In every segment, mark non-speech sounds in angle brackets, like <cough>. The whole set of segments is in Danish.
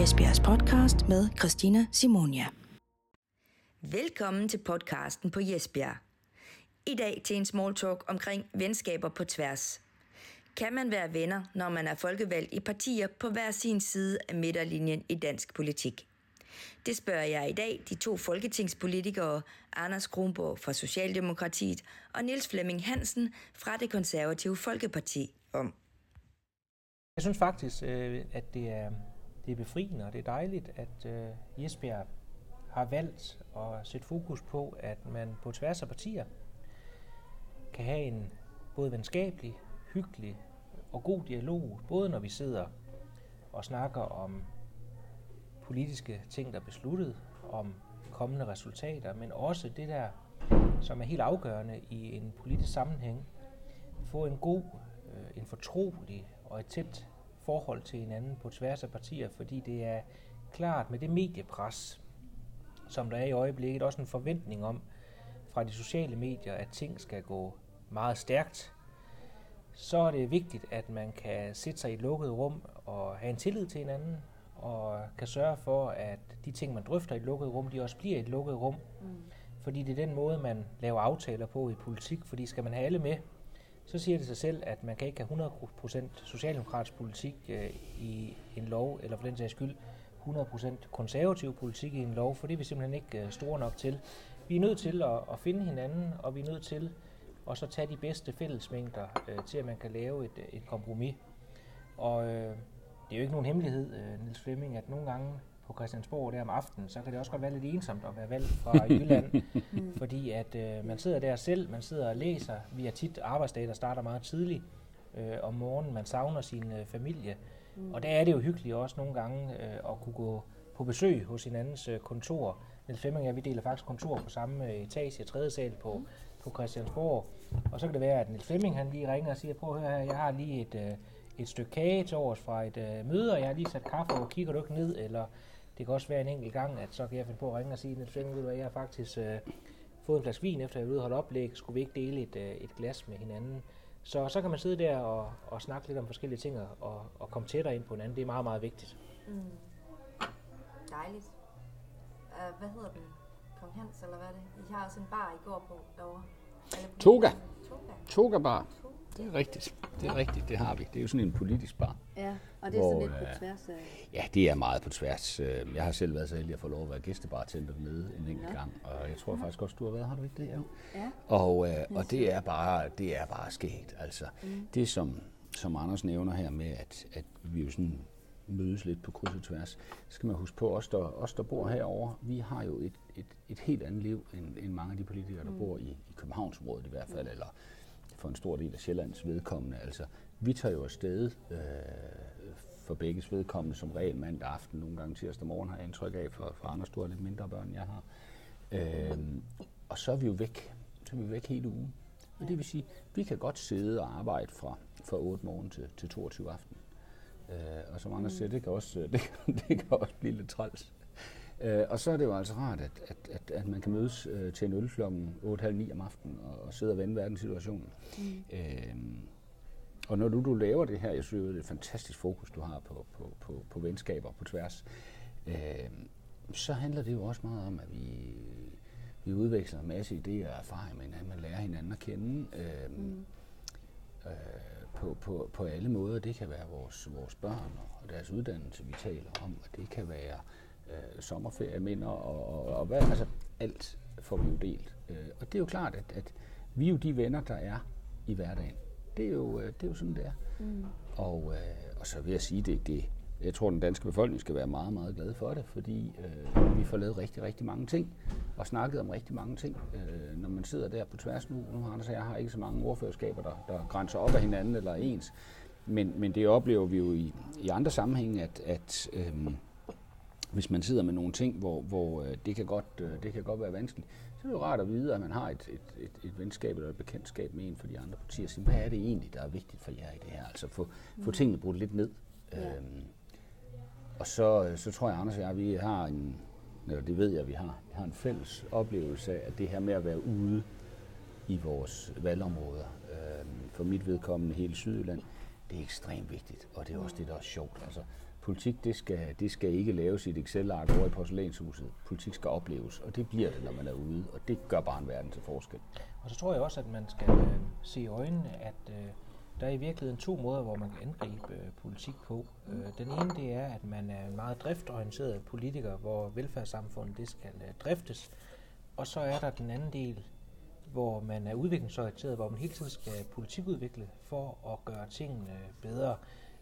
Jesbjergs podcast med Christina Simonia. Velkommen til podcasten på Jesbjerg. I dag til en small talk omkring venskaber på tværs. Kan man være venner, når man er folkevalgt i partier på hver sin side af midterlinjen i dansk politik? Det spørger jeg i dag de to folketingspolitikere, Anders Kronborg fra Socialdemokratiet og Niels Flemming Hansen fra det konservative Folkeparti om. Jeg synes faktisk, øh, at det er, det er befriende og det er dejligt, at øh, Jesbjerg har valgt at sætte fokus på, at man på tværs af partier kan have en både venskabelig, hyggelig og god dialog, både når vi sidder og snakker om politiske ting, der er besluttet, om kommende resultater, men også det der, som er helt afgørende i en politisk sammenhæng, få en god, øh, en fortrolig og et tæt forhold til hinanden på tværs af partier, fordi det er klart med det mediepres, som der er i øjeblikket, også en forventning om fra de sociale medier, at ting skal gå meget stærkt, så er det vigtigt, at man kan sætte sig i et lukket rum og have en tillid til hinanden, og kan sørge for, at de ting, man drøfter i et lukket rum, de også bliver i et lukket rum. Mm. Fordi det er den måde, man laver aftaler på i politik, fordi skal man have alle med, så siger det sig selv, at man kan ikke have 100% socialdemokratisk politik øh, i en lov, eller for den sags skyld 100% konservativ politik i en lov, for det er vi simpelthen ikke øh, store nok til. Vi er nødt til at, at finde hinanden, og vi er nødt til at så tage de bedste fællesmængder øh, til, at man kan lave et, øh, et kompromis. Og øh, det er jo ikke nogen hemmelighed, øh, Niels Flemming, at nogle gange på Christiansborg der om aftenen, så kan det også godt være lidt ensomt at være valgt fra <laughs> Jylland, fordi at øh, man sidder der selv, man sidder og læser, vi har tit arbejdsdage, der starter meget tidligt øh, om morgenen, man savner sin øh, familie, mm. og der er det jo hyggeligt også nogle gange øh, at kunne gå på besøg hos hinandens øh, kontor. Niels Flemming og vi deler faktisk kontor på samme øh, etage, tredje sal på, mm. på Christiansborg, og så kan det være, at Niels Flemming han lige ringer og siger, prøv at høre her, jeg har lige et, øh, et stykke kage til års fra et øh, møde, og jeg har lige sat kaffe og kigger du ikke ned, eller det kan også være en enkelt gang, at så kan jeg finde på at ringe og sige, at jeg har faktisk øh, fået en flaske vin, efter jeg er ude og holde oplæg, skulle vi ikke dele et, øh, et glas med hinanden. Så så kan man sidde der og, og snakke lidt om forskellige ting og, og komme tættere ind på hinanden. Det er meget, meget vigtigt. Mm. Dejligt. Uh, hvad hedder den? Kong Hans, eller hvad er det? I har også en bar, I går på derovre. Toga. Toga. Toga bar. Det er rigtigt. Det er rigtigt, det har vi. Det er jo sådan en politisk bar. Ja, og det er hvor, sådan lidt på øh, tværs af... Ja, det er meget på tværs. Øh, jeg har selv været så heldig at få lov at være gæstebartender med en enkelt ja. gang, og jeg tror faktisk også, du har været, har du ikke det? Ja. ja. Og, øh, og det er bare, det er bare sket. Altså, mm. det som, som Anders nævner her med, at, at vi jo sådan mødes lidt på kryds og tværs, så skal man huske på, os der, os der bor herover, vi har jo et, et, et helt andet liv, end, end mange af de politikere, der mm. bor i, i Københavnsområdet i hvert fald, mm. eller for en stor del af Sjællands vedkommende. Altså, vi tager jo afsted øh, for begges vedkommende som regel mandag aften, nogle gange tirsdag morgen har jeg indtryk af, for, for andre store lidt mindre børn, jeg har. Øh, og så er vi jo væk. Så er vi væk hele ugen. Og det vil sige, vi kan godt sidde og arbejde fra, fra 8 morgen til, til 22 aften. Øh, og som andre mm. siger, det kan, også, <laughs> det, kan, det kan også blive lidt træls. Øh, og så er det jo altså rart, at, at, at, at man kan mødes øh, til en øl kl. 8.30 om aftenen og, og sidde og vende verdenssituationen. Mm. Øh, og når du, du laver det her, jeg synes, det er et fantastisk fokus, du har på, på, på, på venskaber på tværs, øh, så handler det jo også meget om, at vi, vi udveksler en masse idéer og erfaringer med hinanden, man lærer hinanden at kende. Øh, mm. øh, på, på, på alle måder. Det kan være vores, vores børn og deres uddannelse, vi taler om, og det kan være øh, sommerferieminder og, og, og hvad, altså alt får vi jo delt. Øh, og det er jo klart, at, at vi er jo de venner, der er i hverdagen. Det er jo, øh, det er jo sådan, det er. Mm. Og, øh, og så vil jeg sige, det, det, jeg tror, den danske befolkning skal være meget, meget glad for det, fordi øh, vi får lavet rigtig, rigtig mange ting, og snakket om rigtig mange ting. Øh, når man sidder der på tværs nu, nu har Anders jeg har ikke så mange ordførerskaber, der, der grænser op af hinanden eller ens, men, men det oplever vi jo i, i andre sammenhænge, at, at øh, hvis man sidder med nogle ting, hvor, hvor øh, det, kan godt, øh, det kan godt være vanskeligt, så er det jo rart at vide, at man har et, et, et, et venskab eller et bekendtskab med en for de andre partier. Så, hvad er det egentlig, der er vigtigt for jer i det her? Altså få, mm. få tingene brudt lidt ned. Ja. Øhm, og så, så tror jeg, Anders og jeg, vi har en, eller det ved jeg, vi har, vi har en fælles oplevelse af, at det her med at være ude i vores valgområder, øhm, for mit vedkommende hele Sydjylland, det er ekstremt vigtigt, og det er også det, der er sjovt. Altså, politik, det skal, det skal ikke laves i et Excel-ark over i porcelænshuset. Politik skal opleves, og det bliver det, når man er ude, og det gør bare en verden til forskel. Og så tror jeg også, at man skal øh, se i øjnene, at øh, der er i virkeligheden to måder, hvor man kan angribe øh, politik på. Øh, den ene det er, at man er en meget driftorienteret politiker, hvor velfærdssamfundet det skal øh, driftes. Og så er der den anden del, hvor man er udviklingsorienteret, hvor man hele tiden skal politikudvikle for at gøre tingene bedre.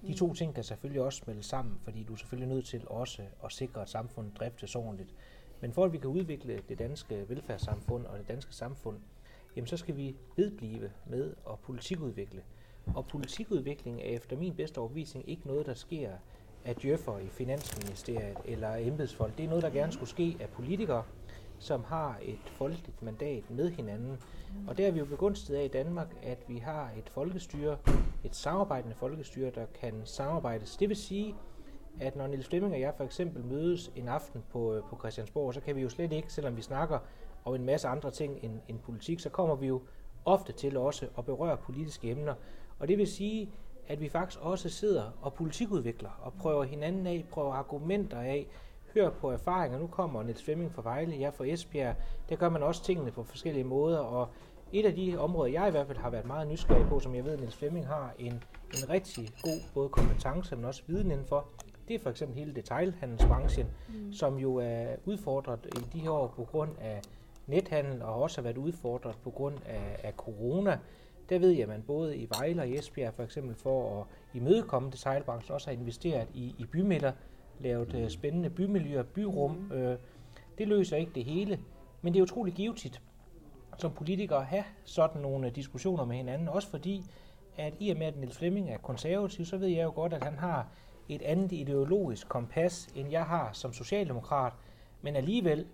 De to ting kan selvfølgelig også smelte sammen, fordi du er selvfølgelig nødt til også at sikre, at samfundet driftes ordentligt. Men for at vi kan udvikle det danske velfærdssamfund og det danske samfund, jamen så skal vi vedblive med at politikudvikle. Og politikudvikling er efter min bedste overbevisning ikke noget, der sker af djøffer i Finansministeriet eller embedsfolk. Det er noget, der gerne skulle ske af politikere, som har et folkeligt mandat med hinanden. Og der er vi jo begunstiget af i Danmark, at vi har et folkestyre, et samarbejdende folkestyre, der kan samarbejdes. Det vil sige, at når Niels Flemming og jeg for eksempel mødes en aften på, øh, på Christiansborg, så kan vi jo slet ikke, selvom vi snakker om en masse andre ting end, end politik, så kommer vi jo ofte til også at berøre politiske emner. Og det vil sige, at vi faktisk også sidder og politikudvikler og prøver hinanden af, prøver argumenter af, hører på erfaringer. Nu kommer Niels Flemming fra Vejle, jeg fra Esbjerg. Der gør man også tingene på forskellige måder, og et af de områder, jeg i hvert fald har været meget nysgerrig på, som jeg ved, Niels Flemming har en, en rigtig god både kompetence, men også viden indenfor, det er for eksempel hele detailhandelsbranchen, mm. som jo er udfordret i de her år på grund af nethandel, og også har været udfordret på grund af, af corona. Der ved jeg, at man både i Vejle og Esbjerg for eksempel for at imødekomme detailbranchen også har investeret i, i bymidter, lavet uh, spændende bymiljøer, byrum. Mm. Øh, det løser ikke det hele, men det er utrolig givetigt som politikere at have sådan nogle diskussioner med hinanden, også fordi, at i og med, at Niels Flemming er konservativ, så ved jeg jo godt, at han har et andet ideologisk kompas, end jeg har som socialdemokrat, men alligevel,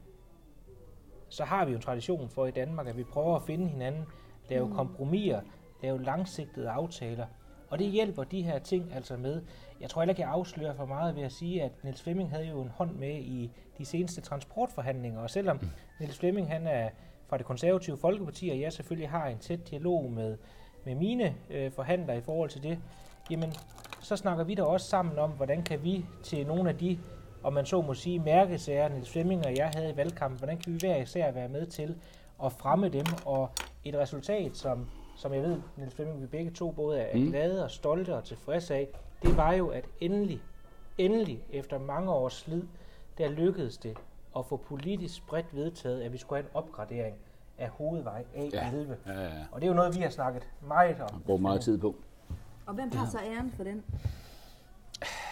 så har vi jo en tradition for i Danmark, at vi prøver at finde hinanden, lave mm. kompromiser, lave langsigtede aftaler, og det hjælper de her ting altså med. Jeg tror heller ikke, jeg afslører for meget ved at sige, at Niels Flemming havde jo en hånd med i de seneste transportforhandlinger, og selvom mm. Niels Flemming han er fra det konservative Folkeparti, og jeg selvfølgelig har en tæt dialog med, med mine øh, forhandlere i forhold til det, jamen så snakker vi da også sammen om, hvordan kan vi til nogle af de, om man så må sige, mærkesager, Niels Flemming og jeg havde i valgkampen, hvordan kan vi hver især være med til at fremme dem, og et resultat, som, som jeg ved, Niels Flemming, vi begge to både er mm. glade og stolte og tilfredse af, det var jo, at endelig, endelig, efter mange års slid, der lykkedes det at få politisk bredt vedtaget, at vi skulle have en opgradering af hovedvej A11. Ja. Ja, ja. Og det er jo noget, vi har snakket meget om. Brugt meget tid på. Og hvem har så æren for den?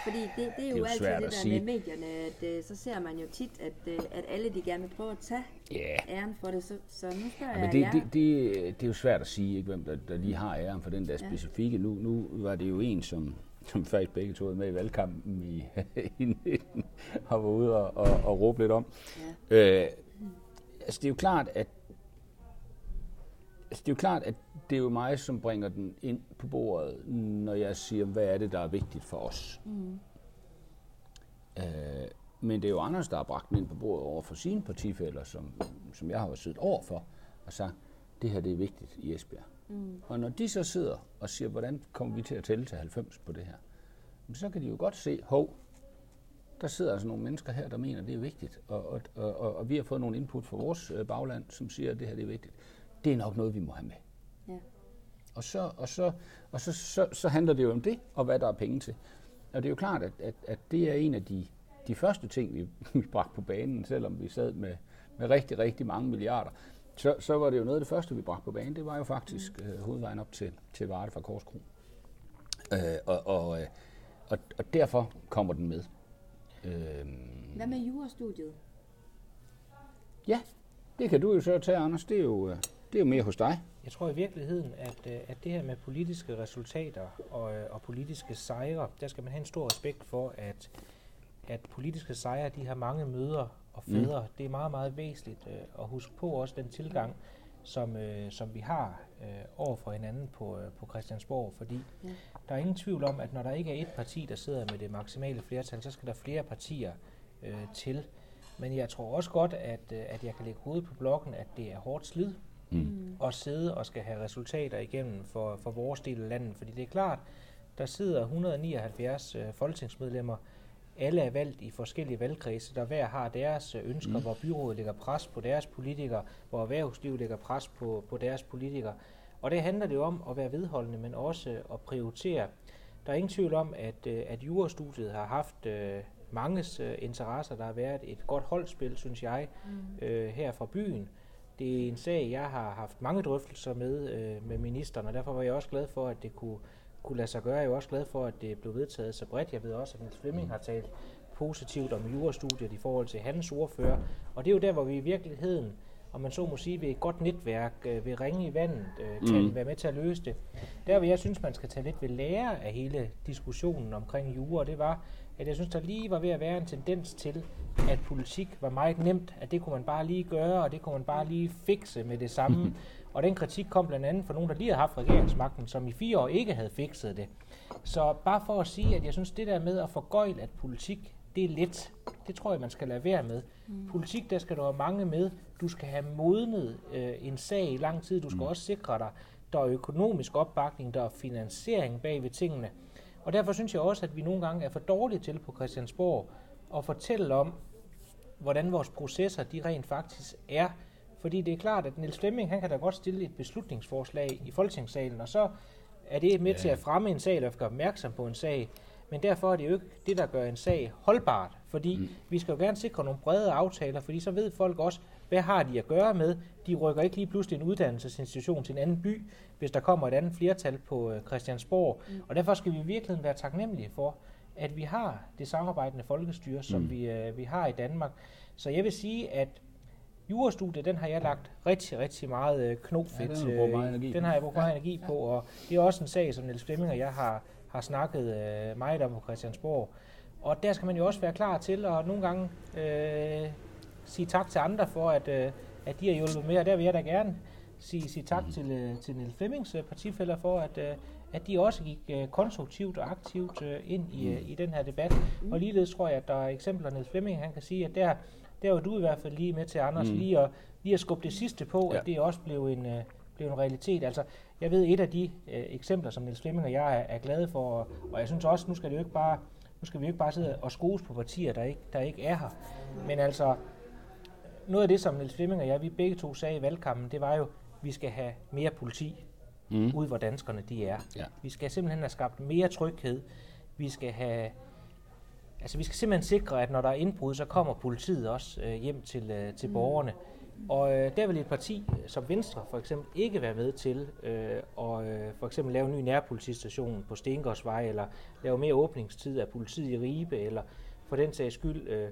Fordi det, det er jo det er altid det der sige. med medierne, at uh, så ser man jo tit, at, uh, at alle de gerne vil prøve at tage yeah. æren for det, så, så nu spørger ja, men det, jeg det, det, det er jo svært at sige, ikke, hvem der, der lige har æren for den der specifikke. Ja. Nu, nu var det jo en, som, som faktisk begge to med i valgkampen i, <laughs> i 19, har været ude og, og, og råbe lidt om. Ja. Øh, altså det er jo klart, at altså det er jo klart, at det er jo mig, som bringer den ind på bordet, når jeg siger, hvad er det, der er vigtigt for os. Mm. Øh, men det er jo Anders, der har bragt den ind på bordet over for sine partifælder, som, som jeg har siddet over for, og sagt, det her det er vigtigt i Esbjerg. Mm. Og når de så sidder og siger, hvordan kommer vi til at tælle til 90 på det her, så kan de jo godt se, hov, der sidder altså nogle mennesker her, der mener, det er vigtigt, og, og, og, og vi har fået nogle input fra vores øh, bagland, som siger, at det her det er vigtigt. Det er nok noget, vi må have med. Ja. Og, så, og, så, og så, så, så handler det jo om det, og hvad der er penge til. Og det er jo klart, at, at, at det er en af de, de første ting, vi, <laughs> vi bragte på banen, selvom vi sad med, med rigtig, rigtig mange milliarder. Så, så var det jo noget af det første, vi bragte på banen. Det var jo faktisk mm. øh, hovedvejen op til, til Varde fra Korskro. Øh, og, og, øh, og, og derfor kommer den med. Øh, Hvad med jurastudiet? Ja, det kan du jo så tage, Anders. Det er jo, øh, det er jo mere hos dig. Jeg tror i virkeligheden, at, øh, at det her med politiske resultater og, øh, og politiske sejre, der skal man have en stor respekt for, at, at politiske sejre, de har mange møder og fædre. Mm. Det er meget, meget væsentligt at huske på også den tilgang, som, øh, som vi har øh, over for hinanden på, øh, på Christiansborg, fordi ja. der er ingen tvivl om, at når der ikke er et parti, der sidder med det maksimale flertal, så skal der flere partier øh, til. Men jeg tror også godt, at, øh, at jeg kan lægge hovedet på blokken, at det er hårdt slid mm. at sidde og skal have resultater igennem for, for vores del af landet. Fordi det er klart, der sidder 179 øh, folketingsmedlemmer alle er valgt i forskellige valgkredse, der hver har deres øh, ønsker, mm. hvor byrådet lægger pres på deres politikere, hvor erhvervslivet lægger pres på, på deres politikere. Og det handler det jo om at være vedholdende, men også at prioritere. Der er ingen tvivl om, at, øh, at jurastudiet har haft øh, manges øh, interesser. Der har været et godt holdspil, synes jeg, mm. øh, her fra byen. Det er en sag, jeg har haft mange drøftelser med, øh, med ministeren, og derfor var jeg også glad for, at det kunne, kunne lade sig gøre. Jeg er også glad for, at det blev vedtaget så bredt. Jeg ved også, at Niels Flemming har talt positivt om jurastudiet i forhold til hans ordfører. Og det er jo der, hvor vi i virkeligheden, om man så må sige, ved et godt netværk, øh, ved ringe i vandet, øh, kan mm. være med til at løse det. Der, hvor jeg synes, man skal tage lidt ved lære af hele diskussionen omkring jura, det var, at jeg synes, der lige var ved at være en tendens til, at politik var meget nemt, at det kunne man bare lige gøre, og det kunne man bare lige fikse med det samme. Og den kritik kom blandt andet fra nogen, der lige havde haft regeringsmagten, som i fire år ikke havde fikset det. Så bare for at sige, at jeg synes, det der med at forgøjle, at politik, det er let. Det tror jeg, man skal lade være med. Mm. Politik, der skal du have mange med. Du skal have modnet øh, en sag i lang tid. Du skal mm. også sikre dig, der er økonomisk opbakning, der er finansiering bag ved tingene. Og derfor synes jeg også, at vi nogle gange er for dårlige til på Christiansborg at fortælle om, hvordan vores processer de rent faktisk er. Fordi det er klart, at Niels Flemming han kan da godt stille et beslutningsforslag i Folketingssalen, og så er det med ja. til at fremme en sag, eller gøre opmærksom på en sag. Men derfor er det jo ikke det, der gør en sag holdbart. Fordi mm. vi skal jo gerne sikre nogle brede aftaler, fordi så ved folk også, hvad har de at gøre med. De rykker ikke lige pludselig en uddannelsesinstitution til en anden by, hvis der kommer et andet flertal på øh, Christiansborg. Mm. Og derfor skal vi i virkeligheden være taknemmelige for, at vi har det samarbejdende folkestyre, som mm. vi, øh, vi har i Danmark. Så jeg vil sige, at jurastudiet, den har jeg lagt rigtig, rigtig meget øh, knofedt. Ja, den, har meget energi. den har jeg brugt meget ja. energi på, og det er også en sag, som Niels Flemming og jeg har, har snakket øh, meget om på Christiansborg. Og der skal man jo også være klar til at nogle gange øh, sige tak til andre for, at, øh, at de har hjulpet med, og der vil jeg da gerne sige, sige tak mm. til, øh, til Niels Flemmings øh, partifælder for, at, øh, at de også gik øh, konstruktivt og aktivt øh, ind i, øh, i den her debat. Mm. Og ligeledes tror jeg, at der er eksempler, Niels Flemming han kan sige, at der, der var du i hvert fald lige med til, Anders, mm. lige, at, lige at skubbe det sidste på, ja. at det også blev en, øh, blev en realitet. Altså, jeg ved, et af de øh, eksempler, som Niels Flemming og jeg er, er glade for, og, og jeg synes også, nu skal det jo ikke bare nu skal vi jo ikke bare sidde og skose på partier, der ikke, der ikke er her. Men altså, noget af det, som Niels Flemming og jeg, vi begge to sagde i valgkampen, det var jo, at vi skal have mere politi mm. ud, hvor danskerne de er. Ja. Vi skal simpelthen have skabt mere tryghed. Vi skal have Altså, vi skal simpelthen sikre, at når der er indbrud, så kommer politiet også øh, hjem til, øh, til mm. borgerne. Og øh, der vil et parti som Venstre for eksempel ikke være med til øh, at øh, for eksempel lave en ny nærpolitistation på Stengårdsvej, eller lave mere åbningstid af politiet i Ribe, eller for den sags skyld øh,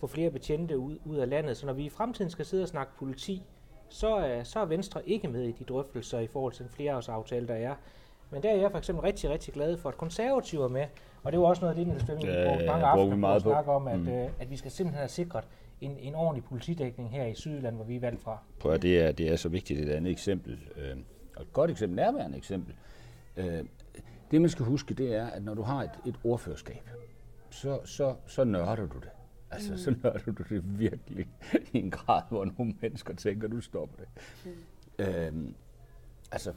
få flere betjente ud, ud af landet. Så når vi i fremtiden skal sidde og snakke politi, så, er, så er Venstre ikke med i de drøftelser i forhold til den flereårsaftale, der er. Men der er jeg for eksempel rigtig, rigtig glad for, at konservative er med. Og det var også noget af det, Niels Flemming ja, brugte mange aftener på at snakke om, at, mm. øh, at vi skal simpelthen have sikret en, en ordentlig politidækning her i Sydland, hvor vi er valgt fra. Prøv at det er, det er så vigtigt, et andet eksempel, øh, og et godt eksempel, nærværende eksempel. Øh, det man skal huske, det er, at når du har et, et ordførerskab, så, så, så nørder du det. Altså, mm. så nørder du det virkelig i en grad, hvor nogle mennesker tænker, du stopper det. Mm. Øh, altså,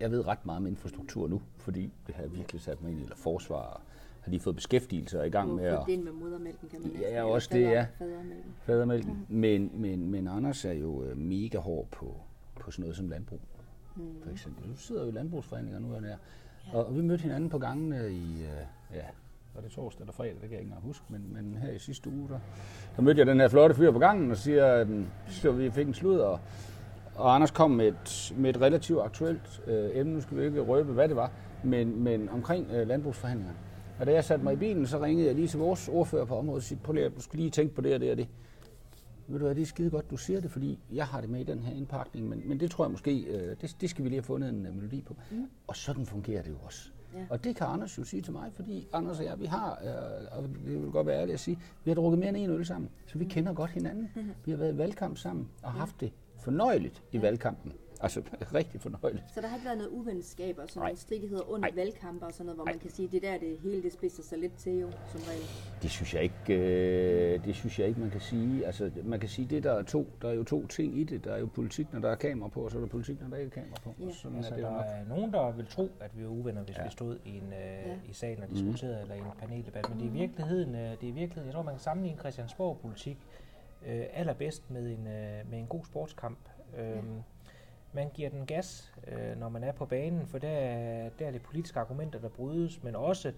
jeg ved ret meget om infrastruktur nu, fordi det har jeg virkelig sat mig ind i, eller forsvar, har de fået beskæftigelse og er i gang med at... Det med modermælken, kan man Ja, også det, ja. Fadermælken. Fadermælken. Mm. Men, men, men Anders er jo øh, mega hård på, på sådan noget som landbrug, mm. for eksempel. Du sidder jo i landbrugsforhandlinger nu, og, ja. og, og vi mødte hinanden på gangene i, uh, ja, var det torsdag eller fredag, det kan jeg ikke engang huske, men, men her i sidste uge, der, der mødte jeg den her flotte fyr på gangen og siger, så vi fik en slud, og, og Anders kom med et, med et relativt aktuelt øh, emne, nu skal vi ikke røbe, hvad det var, men, men omkring øh, landbrugsforhandlingerne. Og da jeg satte mig i bilen, så ringede jeg lige til vores ordfører på området og sagde, prøv lige, du skal lige tænke på det og det og det. Ved du hvad, det er skide godt, du siger det, fordi jeg har det med i den her indpakning, men, men det tror jeg måske, øh, det, det skal vi lige have fundet en uh, melodi på. Mm. Og sådan fungerer det jo også. Ja. Og det kan Anders jo sige til mig, fordi Anders og jeg, vi har, øh, og det vil godt være ærligt at sige, vi har drukket mere end en øl sammen, så vi mm. kender godt hinanden. Vi har været i valgkamp sammen og haft det fornøjeligt i valgkampen Altså, <laughs> rigtig fornøjeligt. Så der har ikke været noget uvenskab og sådan nogle stridigheder under Ej. valgkampe og sådan noget, hvor Ej. man kan sige, det der, det hele det spidser sig lidt til jo, som regel? Det synes jeg ikke, øh, det synes jeg ikke, man kan sige. Altså, man kan sige, det der er to, der er jo to ting i det. Der er jo politik, når der er kamera på, og så er der politik, når der ikke er kamera på. Ja. Sådan altså, er det der nok. er nogen, der vil tro, at vi er uvenner, hvis ja. vi stod i, en, øh, ja. i salen og mhm. diskuterede, mm. eller i en paneldebat. Men det er i virkeligheden, øh, det er i virkeligheden, jeg tror, man kan sammenligne Christiansborg-politik øh, allerbedst med en, øh, med en god sportskamp. Øh, ja. Man giver den gas, øh, når man er på banen, for der, der er det politiske argumenter, der brydes, men også,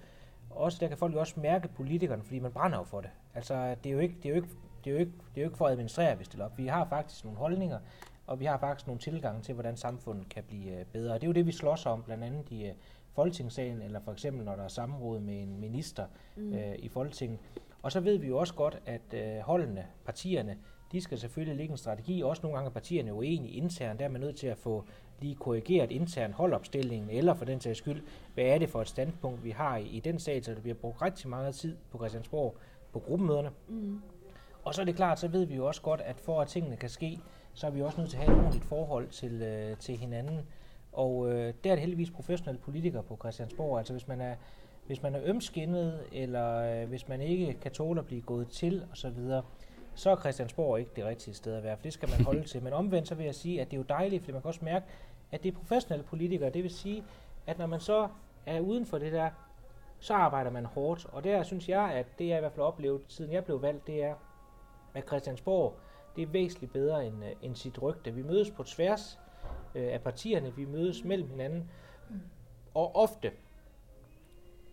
også der kan folk jo også mærke politikerne, fordi man brænder jo for det. Altså, det er jo ikke, det er jo ikke, det er jo ikke, det er jo ikke for at administrere, vi stiller op. Vi har faktisk nogle holdninger, og vi har faktisk nogle tilgange til, hvordan samfundet kan blive øh, bedre. Og det er jo det, vi slås om, blandt andet i øh, Folketingssalen, eller for eksempel, når der er samråd med en minister mm. øh, i Folketinget. Og så ved vi jo også godt, at øh, holdene, partierne, de skal selvfølgelig ligge en strategi. Også nogle gange er partierne uenige internt, der er man nødt til at få lige korrigeret intern holdopstillingen, eller for den sags skyld, hvad er det for et standpunkt, vi har i, i den sag, så der bliver brugt rigtig meget tid på Christiansborg på gruppemøderne. Mm. Og så er det klart, så ved vi jo også godt, at for at tingene kan ske, så er vi også nødt til at have et ordentligt forhold til, øh, til hinanden. Og øh, der er det heldigvis professionelle politikere på Christiansborg. Altså hvis man er, hvis man er ømskinnet, eller øh, hvis man ikke kan tåle at blive gået til osv., så er Christiansborg ikke det rigtige sted at være, for det skal man holde <laughs> til. Men omvendt så vil jeg sige, at det er jo dejligt, fordi man kan også mærke, at det er professionelle politikere. Det vil sige, at når man så er uden for det der, så arbejder man hårdt. Og der synes jeg, at det jeg i hvert fald oplevet, siden jeg blev valgt, det er, at Christiansborg, det er væsentligt bedre end, øh, end sit rygte. Vi mødes på tværs øh, af partierne, vi mødes mellem hinanden, og ofte,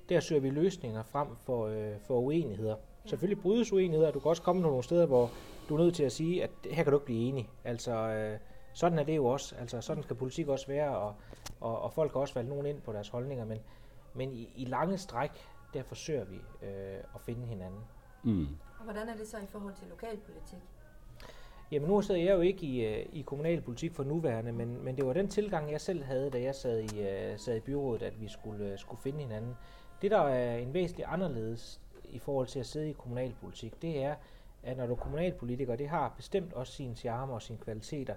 der søger vi løsninger frem for, øh, for uenigheder. Selvfølgelig brydes uenigheder. Du kan også komme nogle steder, hvor du er nødt til at sige, at her kan du ikke blive enig. Altså, øh, sådan er det jo også. Altså, sådan skal politik også være, og, og, og folk kan også valge nogen ind på deres holdninger, men, men i, i lange stræk, der forsøger vi øh, at finde hinanden. Mm. Og hvordan er det så i forhold til lokalpolitik? Jamen nu sidder jeg jo ikke i, øh, i kommunalpolitik for nuværende, men, men det var den tilgang, jeg selv havde, da jeg sad i, uh, sad i byrådet, at vi skulle, skulle finde hinanden. Det, der er en væsentlig anderledes i forhold til at sidde i kommunalpolitik, det er, at når du er kommunalpolitiker, det har bestemt også sin charme og sine kvaliteter.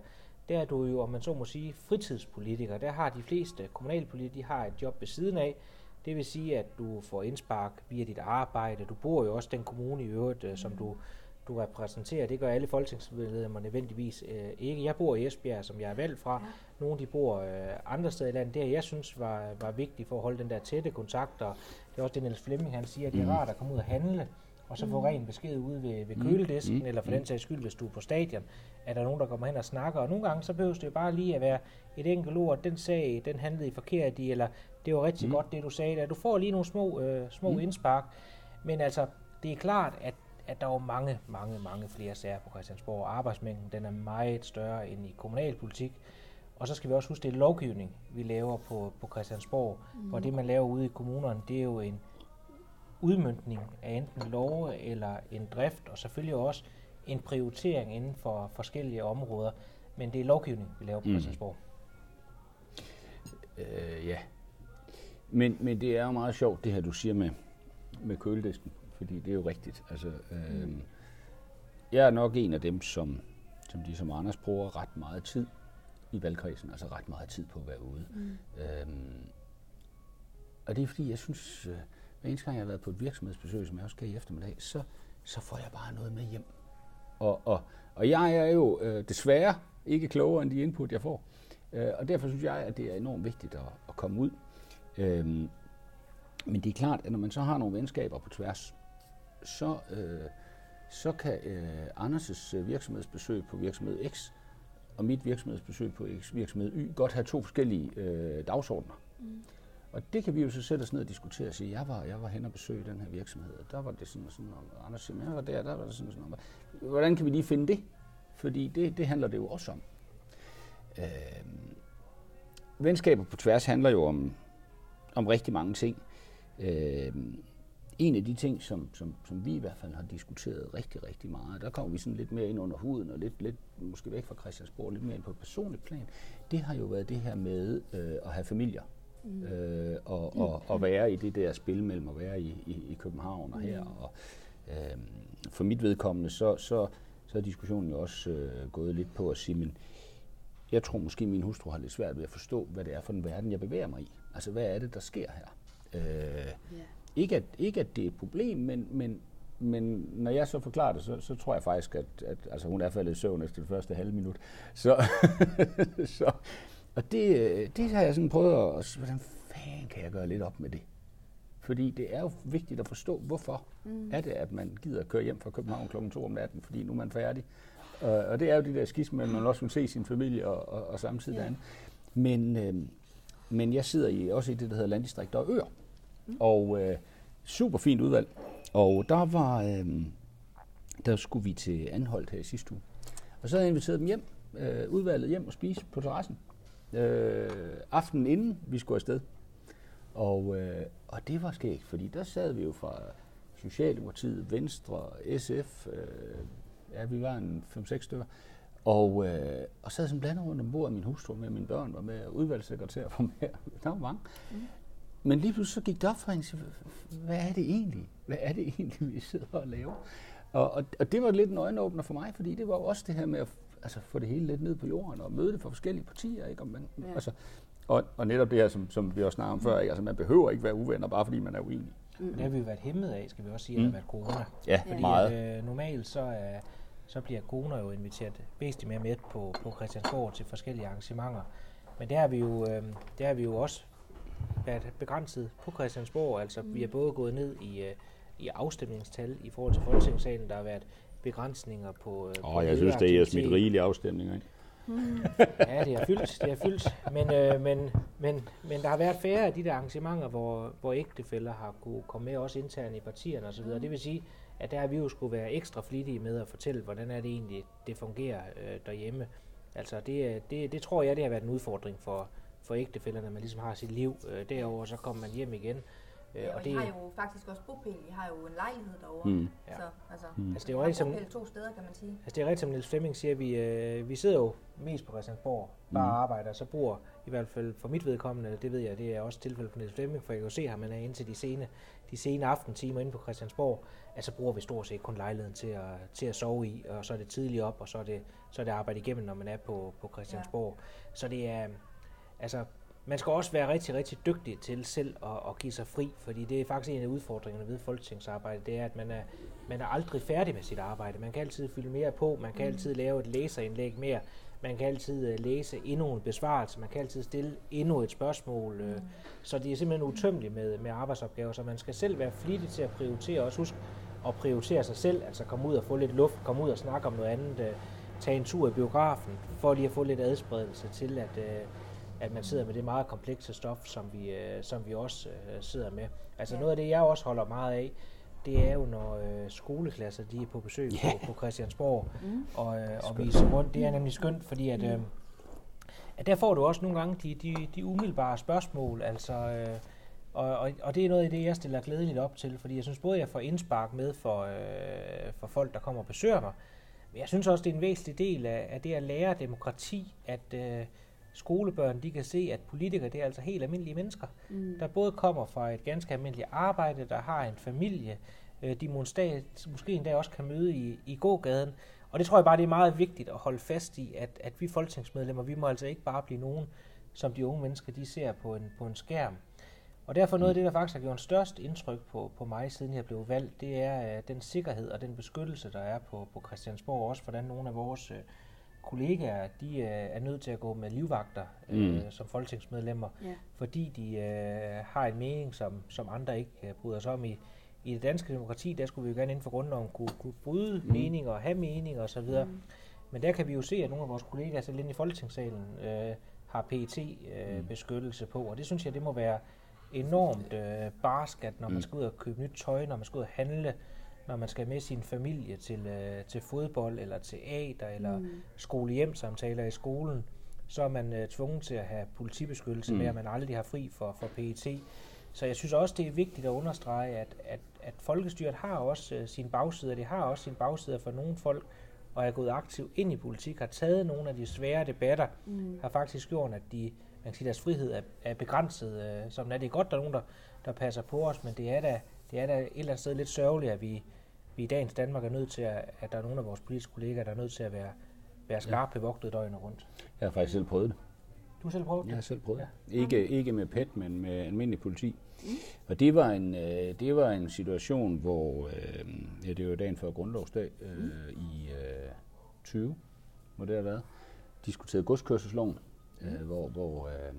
Der er du jo, om man så må sige, fritidspolitiker. Der har de fleste kommunalpolitikere, de har et job ved siden af. Det vil sige, at du får indspark via dit arbejde. Du bor jo også den kommune i øvrigt, øh, som du, du repræsenterer. Det gør alle folketingsmedlemmer nødvendigvis øh, ikke. Jeg bor i Esbjerg, som jeg er valgt fra. Nogle de bor øh, andre steder i landet. Det, jeg synes var, var vigtigt for at holde den der tætte kontakt, og det er også det, Niels Flemming han siger, at det er mm. rart at komme ud og handle, og så få mm. ren besked ude ved, ved mm. køledisken, mm. eller for den sags skyld, hvis du er på stadion, at der er nogen, der kommer hen og snakker. Og nogle gange, så behøver det jo bare lige at være et enkelt ord, den sag, den handlede i forkert i, eller det var rigtig mm. godt, det du sagde der. Du får lige nogle små, øh, små mm. indspark, men altså, det er klart, at at der er mange, mange, mange flere sager på Christiansborg. Arbejdsmængden den er meget større end i kommunalpolitik. Og så skal vi også huske, det er lovgivning, vi laver på, på Christiansborg. Mm. For det, man laver ude i kommunerne, det er jo en udmyndning af enten love eller en drift, og selvfølgelig også en prioritering inden for forskellige områder. Men det er lovgivning, vi laver på mm. Christiansborg. Øh, ja. Men, men det er jo meget sjovt, det her, du siger med, med køledisken fordi det er jo rigtigt. Altså, øh, mm. Jeg er nok en af dem, som, som de som Anders bruger ret meget tid i valgkredsen, altså ret meget tid på at være ude. Mm. Øhm, og det er fordi, jeg synes, øh, hver eneste gang jeg har været på et virksomhedsbesøg, som jeg også skal i eftermiddag, så, så får jeg bare noget med hjem. Og, og, og jeg er jo øh, desværre ikke klogere end de input, jeg får. Øh, og derfor synes jeg, at det er enormt vigtigt at, at komme ud. Øhm, men det er klart, at når man så har nogle venskaber på tværs, så, øh, så kan øh, Anders' øh, virksomhedsbesøg på virksomhed X og mit virksomhedsbesøg på X virksomhed Y godt have to forskellige øh, dagsordner. Mm. Og det kan vi jo så sætte os ned og diskutere og sige, jeg var, jeg var hen og besøge den her virksomhed, og der var det sådan og sådan, og Anders siger, jeg var der, der var det sådan og sådan. Hvordan kan vi lige finde det? Fordi det, det handler det jo også om. Øh, venskaber på tværs handler jo om, om rigtig mange ting. Øh, en af de ting, som, som, som vi i hvert fald har diskuteret rigtig, rigtig meget, der kommer vi sådan lidt mere ind under huden, og lidt, lidt måske væk fra Christiansborg, lidt mere ind på et personligt plan, det har jo været det her med øh, at have familier. Mm. Øh, og, og, og være i det der spil mellem at være i, i, i København og her. Mm. Og, øh, for mit vedkommende, så, så, så er diskussionen jo også øh, gået lidt på at sige, men jeg tror måske, min hustru har lidt svært ved at forstå, hvad det er for en verden, jeg bevæger mig i. Altså, hvad er det, der sker her? Øh, yeah. Ikke, at, ikke, at det er et problem, men, men, men når jeg så forklarer det, så, så tror jeg faktisk, at, at altså, hun er faldet i søvn efter det første halve minut. Så, <laughs> så, og det, det har jeg sådan prøvet at... Hvordan fanden kan jeg gøre lidt op med det? Fordi det er jo vigtigt at forstå, hvorfor mm. er det, at man gider at køre hjem fra København kl. 2 om natten, fordi nu er man færdig. Uh, og det er jo de der skisme, at man også vil se sin familie og, og, og samtidig yeah. andet. Men, øh, men jeg sidder i, også i det, der hedder Landdistrikter og Øer. Mm. Og øh, super fint udvalg. Og der var, øh, der skulle vi til Anholdt her i sidste uge. Og så havde jeg inviteret dem hjem, øh, udvalget hjem og spise på terrassen. Øh, aftenen inden vi skulle afsted. Og, øh, og det var skægt, fordi der sad vi jo fra Socialdemokratiet, Venstre, SF, øh, ja, vi var en 5-6 stykker, og, øh, og sad sådan blandet rundt om bordet, min hustru med, mine børn var med, udvalgssekretær var med, <laughs> der var mange. Mm. Men lige pludselig så gik det op for hende, hvad er det egentlig? Hvad er det egentlig, vi sidder og laver? Og, og, og det var lidt en øjenåbner for mig, fordi det var jo også det her med at altså, få det hele lidt ned på jorden og møde det for forskellige partier. Ikke? Og, man, ja. altså, og, og netop det her, som, som vi også snakkede om før, ikke? Altså, man behøver ikke være uvenner, bare fordi man er uenig. Mm. Det har vi jo været hæmmet af, skal vi også sige, mm. at det har været corona. Ja, fordi meget. At, øh, normalt så, er, så bliver corona jo inviteret væsentligt mere med på, på Christiansborg til forskellige arrangementer. Men det har vi jo, øh, det har vi jo også været begrænset på Christiansborg. Altså, mm. vi er både gået ned i, øh, i afstemningstal i forhold til Folketingssalen. Der har været begrænsninger på... Øh, oh, jeg synes, det er smidt rigelige afstemninger. Ikke? Mm. ja, det er fyldt, det er fyldt. Men, øh, men, men, men der har været færre af de der arrangementer, hvor, hvor ægtefælder har kunne komme med også internt i partierne osv. Mm. Det vil sige, at der har vi jo skulle være ekstra flittige med at fortælle, hvordan er det egentlig, det fungerer øh, derhjemme. Altså det, det, det tror jeg, det har været en udfordring for, for ægtefælderne, man ligesom har sit liv øh, derover, så kommer man hjem igen. Øh, ja, og, og det, I har jo faktisk også bopæl. I har jo en lejlighed derovre. Mm. Så, altså, mm. altså, det er jo rigtig, som, to steder, kan man sige. Altså, det er rigtigt, som Niels Flemming siger, vi, øh, vi sidder jo mest på Christiansborg, bare mm. arbejder, så bor i hvert fald for mit vedkommende, det ved jeg, det er også tilfældet for Niels Flemming, for jeg kan jo se ham, man er indtil de sene, de sene aftentimer inde på Christiansborg, altså bruger vi stort set kun lejligheden til at, til at sove i, og så er det tidligt op, og så er det, så er det arbejde igennem, når man er på, på Christiansborg. Ja. Så det er, altså man skal også være rigtig, rigtig dygtig til selv at, at give sig fri, fordi det er faktisk en af udfordringerne ved folketingsarbejde, det er, at man er, man er aldrig færdig med sit arbejde. Man kan altid fylde mere på, man kan mm. altid lave et læserindlæg mere, man kan altid uh, læse endnu en besvarelse, man kan altid stille endnu et spørgsmål. Uh, mm. Så det er simpelthen utømmeligt med, med arbejdsopgaver, så man skal selv være flittig til at prioritere, også husk at prioritere sig selv, altså komme ud og få lidt luft, komme ud og snakke om noget andet, uh, tage en tur i biografen, for lige at få lidt adspredelse til, at, at man sidder med det meget komplekse stof, som vi, øh, som vi også øh, sidder med. Altså ja. noget af det, jeg også holder meget af, det er jo, når øh, skoleklasser de er på besøg yeah. på, på Christiansborg mm. og, øh, og viser rundt. Det er nemlig skønt, fordi at, øh, at der får du også nogle gange de, de, de umiddelbare spørgsmål, altså... Øh, og, og, og det er noget af det, jeg stiller glædeligt op til, fordi jeg synes både, jeg får indspark med for, øh, for folk, der kommer og besøger mig, men jeg synes også, det er en væsentlig del af, af det at lære demokrati, at, øh, skolebørn, de kan se, at politikere, det er altså helt almindelige mennesker, mm. der både kommer fra et ganske almindeligt arbejde, der har en familie, øh, de måske, måske endda også kan møde i, i gågaden. Og det tror jeg bare, det er meget vigtigt at holde fast i, at, at vi folketingsmedlemmer, vi må altså ikke bare blive nogen, som de unge mennesker, de ser på en, på en skærm. Og derfor noget af det, der faktisk har gjort størst indtryk på, på mig, siden jeg blev valgt, det er uh, den sikkerhed og den beskyttelse, der er på, på Christiansborg, også hvordan nogle af vores uh, kollegaer, de øh, er nødt til at gå med livvagter øh, mm. som folketingsmedlemmer, ja. fordi de øh, har en mening, som, som andre ikke øh, bryder sig om i, i det danske demokrati, der skulle vi jo gerne inden for grundloven kunne, kunne bryde mm. meninger og have meninger osv. Mm. Men der kan vi jo se, at nogle af vores kollegaer, selv inde i folketingssalen, øh, har PET øh, mm. beskyttelse på, og det synes jeg, det må være enormt øh, barsk, at når man mm. skal ud og købe nyt tøj, når man skal ud og handle, når man skal med sin familie til, øh, til fodbold eller teater eller mm. skolehjemsamtaler i skolen, så er man øh, tvunget til at have politibeskyttelse mm. med, at man aldrig har fri for, for PET. Så jeg synes også, det er vigtigt at understrege, at, at, at folkestyret har også øh, sine bagsider. Det har også sine bagsider for nogle folk, og er gået aktivt ind i politik, har taget nogle af de svære debatter, mm. har faktisk gjort, at de, man kan sige, deres frihed er, er begrænset. Øh, som er det godt, der er nogen, der, der passer på os, men det er da det er da et eller andet sted lidt sørgeligt, at vi, vi i dagens Danmark er nødt til, at, at der er nogle af vores politiske kollegaer, der er nødt til at være være skarp ja. bevogtet døgnet rundt. Jeg har faktisk selv prøvet det. Du har selv prøvet det? Jeg har selv prøvet det. Ikke, ikke med PET, men med almindelig politi. Mm. Og det var en, øh, det var en situation, hvor, øh, ja, det var dagen før grundlovsdag øh, mm. i øh, 20, må det have været, diskuterede godskørselsloven, mm. øh, hvor, hvor, øh,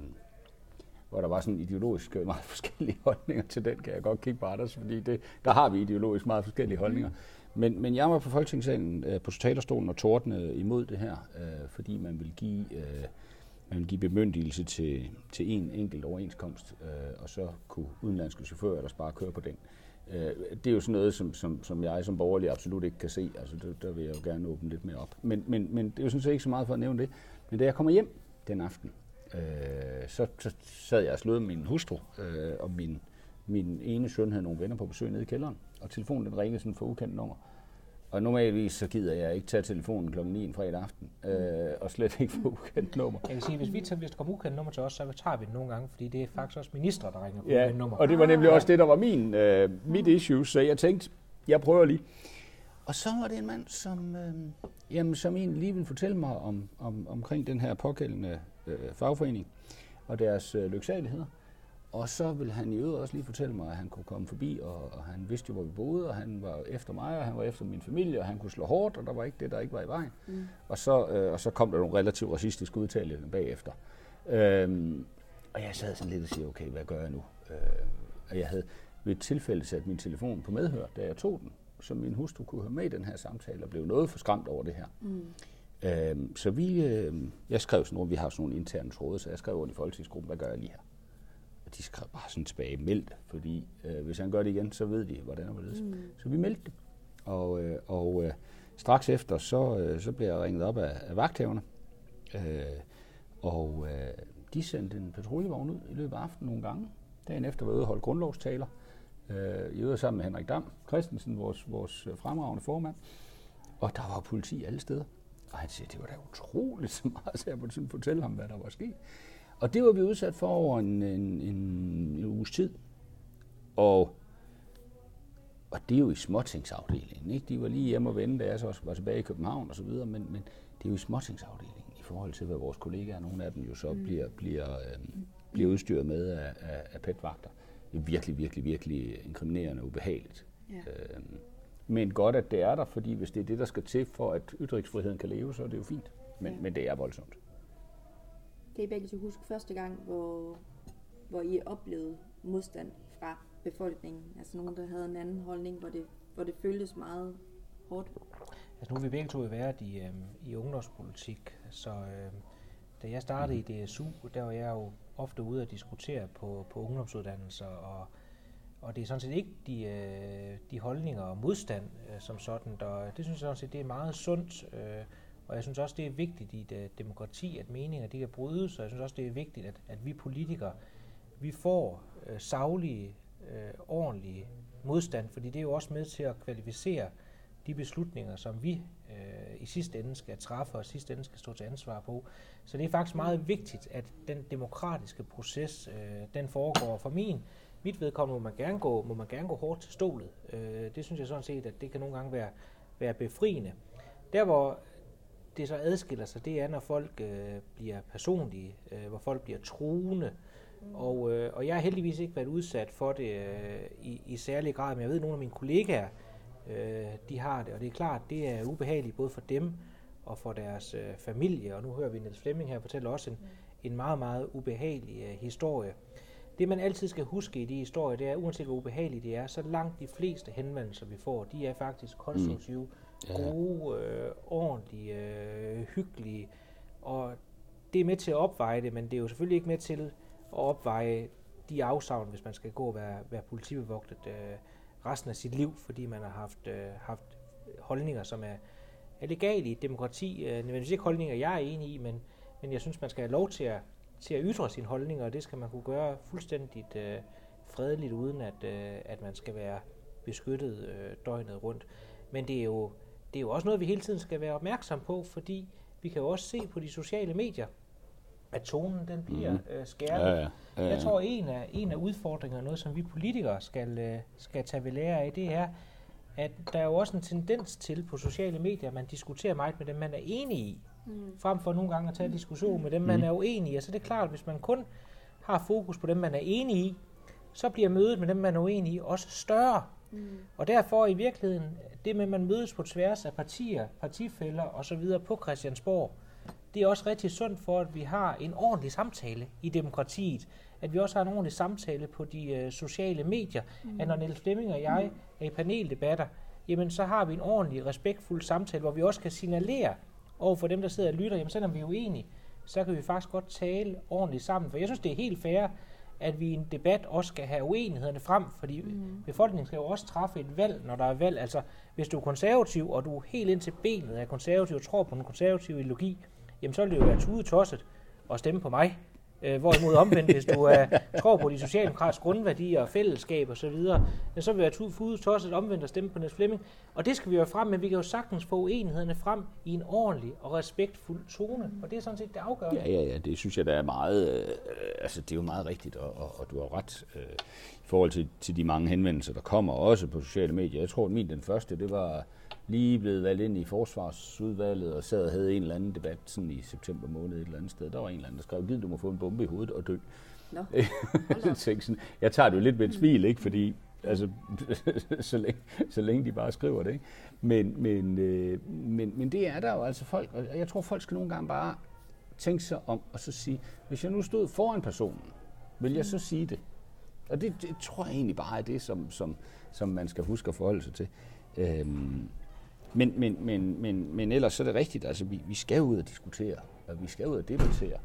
hvor der var sådan ideologisk øh, meget <laughs> forskellige holdninger til den, kan jeg godt kigge på Anders, fordi det, der har vi ideologisk meget forskellige holdninger. Men, men jeg var på Folketingssalen øh, på talerstolen og tordnede imod det her, øh, fordi man vil give... Øh, man ville give bemyndigelse til, til en enkelt overenskomst, øh, og så kunne udenlandske chauffører ellers bare køre på den. Øh, det er jo sådan noget, som, som, som jeg som borgerlig absolut ikke kan se. Altså, der, der vil jeg jo gerne åbne lidt mere op. Men, men, men det er jo sådan set ikke så meget for at nævne det. Men da jeg kommer hjem den aften, øh, så, så sad jeg og slået min hustru, øh, og min, min ene søn havde nogle venner på besøg nede i kælderen. Og telefonen den ringede sådan for ukendt nummer. Og normalvis så gider jeg ikke tage telefonen klokken 9 en fredag aften, øh, og slet ikke få ukendt nummer. Jeg vil sige, hvis, vi tager, hvis der kommer ukendt nummer til os, så tager vi det nogle gange, fordi det er faktisk også ministre, der ringer på ja, ukendt nummer. og det var nemlig også det, der var min, øh, mit issue, så jeg tænkte, jeg prøver lige. Og så var det en mand, som, øh, jamen, som egentlig lige ville fortælle mig om, om, omkring den her pågældende øh, fagforening og deres øh, lyksaligheder. Og så vil han i øvrigt også lige fortælle mig, at han kunne komme forbi, og, og han vidste jo, hvor vi boede, og han var efter mig, og han var efter min familie, og han kunne slå hårdt, og der var ikke det, der ikke var i vejen. Mm. Og, så, øh, og så kom der nogle relativt racistiske udtalelser bagefter. Øhm, og jeg sad sådan lidt og siger, okay, hvad gør jeg nu? Øh, og jeg havde ved et tilfælde sat min telefon på medhør, da jeg tog den, så min hustru kunne høre med i den her samtale, og blev noget for skræmt over det her. Mm. Øhm, så vi, øh, jeg skrev sådan noget, vi har sådan nogle interne tråde, så jeg skrev over i folketingsgruppen, hvad gør jeg lige her? de skrev bare sådan tilbage, meld fordi øh, hvis han gør det igen, så ved de, hvordan og hvorledes. Mm. Så vi meldte det. Og, øh, og øh, straks efter, så, øh, så blev jeg ringet op af, af vagthaverne, øh, og øh, de sendte en patruljevogn ud i løbet af aftenen nogle gange. Dagen efter var jeg ude og holde grundlovstaler. Øh, I øvrigt sammen med Henrik Dam Christensen, vores, vores fremragende formand. Og der var politi alle steder. Og han siger, det var da utroligt så meget, så jeg måtte sådan fortælle ham, hvad der var sket. Og det var vi udsat for over en, en, en uges tid. Og, og det er jo i småtingsafdelingen. Ikke? De var lige hjemme og vende, da jeg så var tilbage i København og så videre, men, men det er jo i småtingsafdelingen i forhold til, hvad vores kollegaer, nogle af dem jo så mm. bliver, bliver, øh, bliver udstyret med af, af, af petvagter. Det er virkelig, virkelig, virkelig inkriminerende og ubehageligt. Ja. Øh, men godt, at det er der, fordi hvis det er det, der skal til for, at ytringsfriheden kan leve, så er det jo fint. Men, ja. men det er voldsomt. Kan I begge huske første gang, hvor, hvor I oplevede modstand fra befolkningen? Altså nogen, der havde en anden holdning, hvor det, hvor det føltes meget hårdt? Altså nu har vi begge to været i, øh, i ungdomspolitik, så øh, da jeg startede i DSU, der var jeg jo ofte ude at diskutere på, på ungdomsuddannelser, og, og det er sådan set ikke de, øh, de holdninger og modstand øh, som sådan, der, det synes jeg sådan set, det er meget sundt, øh, og jeg synes også, det er vigtigt i et øh, demokrati, at meninger de kan brydes, og jeg synes også, det er vigtigt, at, at vi politikere, vi får øh, savlige, øh, ordentlige modstand, fordi det er jo også med til at kvalificere de beslutninger, som vi øh, i sidste ende skal træffe og i sidste ende skal stå til ansvar på. Så det er faktisk meget vigtigt, at den demokratiske proces, øh, den foregår. For min, mit vedkommende må man gerne gå, må man gerne gå hårdt til stolet. Øh, det synes jeg sådan set, at det kan nogle gange være, være befriende. Der hvor det så adskiller sig, det er, når folk øh, bliver personlige, øh, hvor folk bliver truende. Mm. Og, øh, og jeg har heldigvis ikke været udsat for det øh, i, i særlig grad, men jeg ved, at nogle af mine kollegaer, øh, de har det, og det er klart, det er ubehageligt både for dem og for deres øh, familie. Og nu hører vi Niels Flemming her fortælle også en, mm. en meget, meget ubehagelig øh, historie. Det man altid skal huske i de historier, det er, uanset hvor ubehageligt det er, så langt de fleste henvendelser, vi får, de er faktisk konstruktive. Mm gode, øh, ordentlige, øh, hyggelige. Og det er med til at opveje det, men det er jo selvfølgelig ikke med til at opveje de afsavn, hvis man skal gå og være, være politibevogtet øh, resten af sit liv, fordi man har haft, øh, haft holdninger, som er, er legale i et demokrati. Øh, nødvendigvis ikke holdninger, jeg er enig i, men, men jeg synes, man skal have lov til at, til at ytre sine holdninger, og det skal man kunne gøre fuldstændigt øh, fredeligt, uden at, øh, at man skal være beskyttet øh, døgnet rundt. Men det er jo det er jo også noget, vi hele tiden skal være opmærksom på, fordi vi kan jo også se på de sociale medier, at tonen den bliver mm. øh, skærpet. Ja, ja, ja, ja. Jeg tror, en af, en af udfordringerne, noget som vi politikere skal, øh, skal tage ved lære af, det er, at der er jo også en tendens til på sociale medier, at man diskuterer meget med dem, man er enig i. mm. frem for nogle gange at tage diskussion med dem, man mm. er uenig i. Altså det er klart, at hvis man kun har fokus på dem, man er enig i, så bliver mødet med dem, man er uenig i, også større. Mm. Og derfor i virkeligheden, det med, at man mødes på tværs af partier, partifælder osv. på Christiansborg, det er også rigtig sundt for, at vi har en ordentlig samtale i demokratiet. At vi også har en ordentlig samtale på de øh, sociale medier. Mm. At når Niels Flemming og jeg er i paneldebatter, jamen så har vi en ordentlig, respektfuld samtale, hvor vi også kan signalere over for dem, der sidder og lytter, jamen selvom vi er uenige, så kan vi faktisk godt tale ordentligt sammen. For jeg synes, det er helt fair, at vi i en debat også skal have uenighederne frem, fordi mm. befolkningen skal jo også træffe et valg, når der er valg. Altså, hvis du er konservativ, og du er helt ind til benet af konservativ og tror på den konservative ideologi, jamen så vil det jo være tudet tosset at stemme på mig. Øh, hvorimod omvendt, hvis du er, <laughs> tror på de socialdemokratiske grundværdier og fællesskab og så videre, så vil være fudet tosset omvendt at stemme på Niels Flemming. Og det skal vi jo frem, men vi kan jo sagtens få uenighederne frem i en ordentlig og respektfuld tone, og det er sådan set det afgørende. Ja, ja, ja, det synes jeg, der er meget, øh, altså det er jo meget rigtigt, og, og, og du har ret øh, i forhold til, til de mange henvendelser, der kommer også på sociale medier. Jeg tror, at min den første, det var lige blevet valgt ind i forsvarsudvalget og sad og havde en eller anden debat sådan i september måned et eller andet sted. Der var en eller anden, der skrev, giv du må få en bombe i hovedet og dø. No. <laughs> sådan, jeg tager det jo lidt med et smil, ikke? fordi altså, <laughs> så, længe, så længe de bare skriver det. Ikke? Men, men, øh, men, men det er der jo altså folk, og jeg tror folk skal nogle gange bare tænke sig om og så sige, hvis jeg nu stod foran personen, vil jeg så sige det? Og det, det tror jeg egentlig bare er det, som, som, som man skal huske at forholde sig til. Øhm, men, men, men, men, men ellers så er det rigtigt, altså vi, vi skal ud og diskutere, og vi skal ud og debattere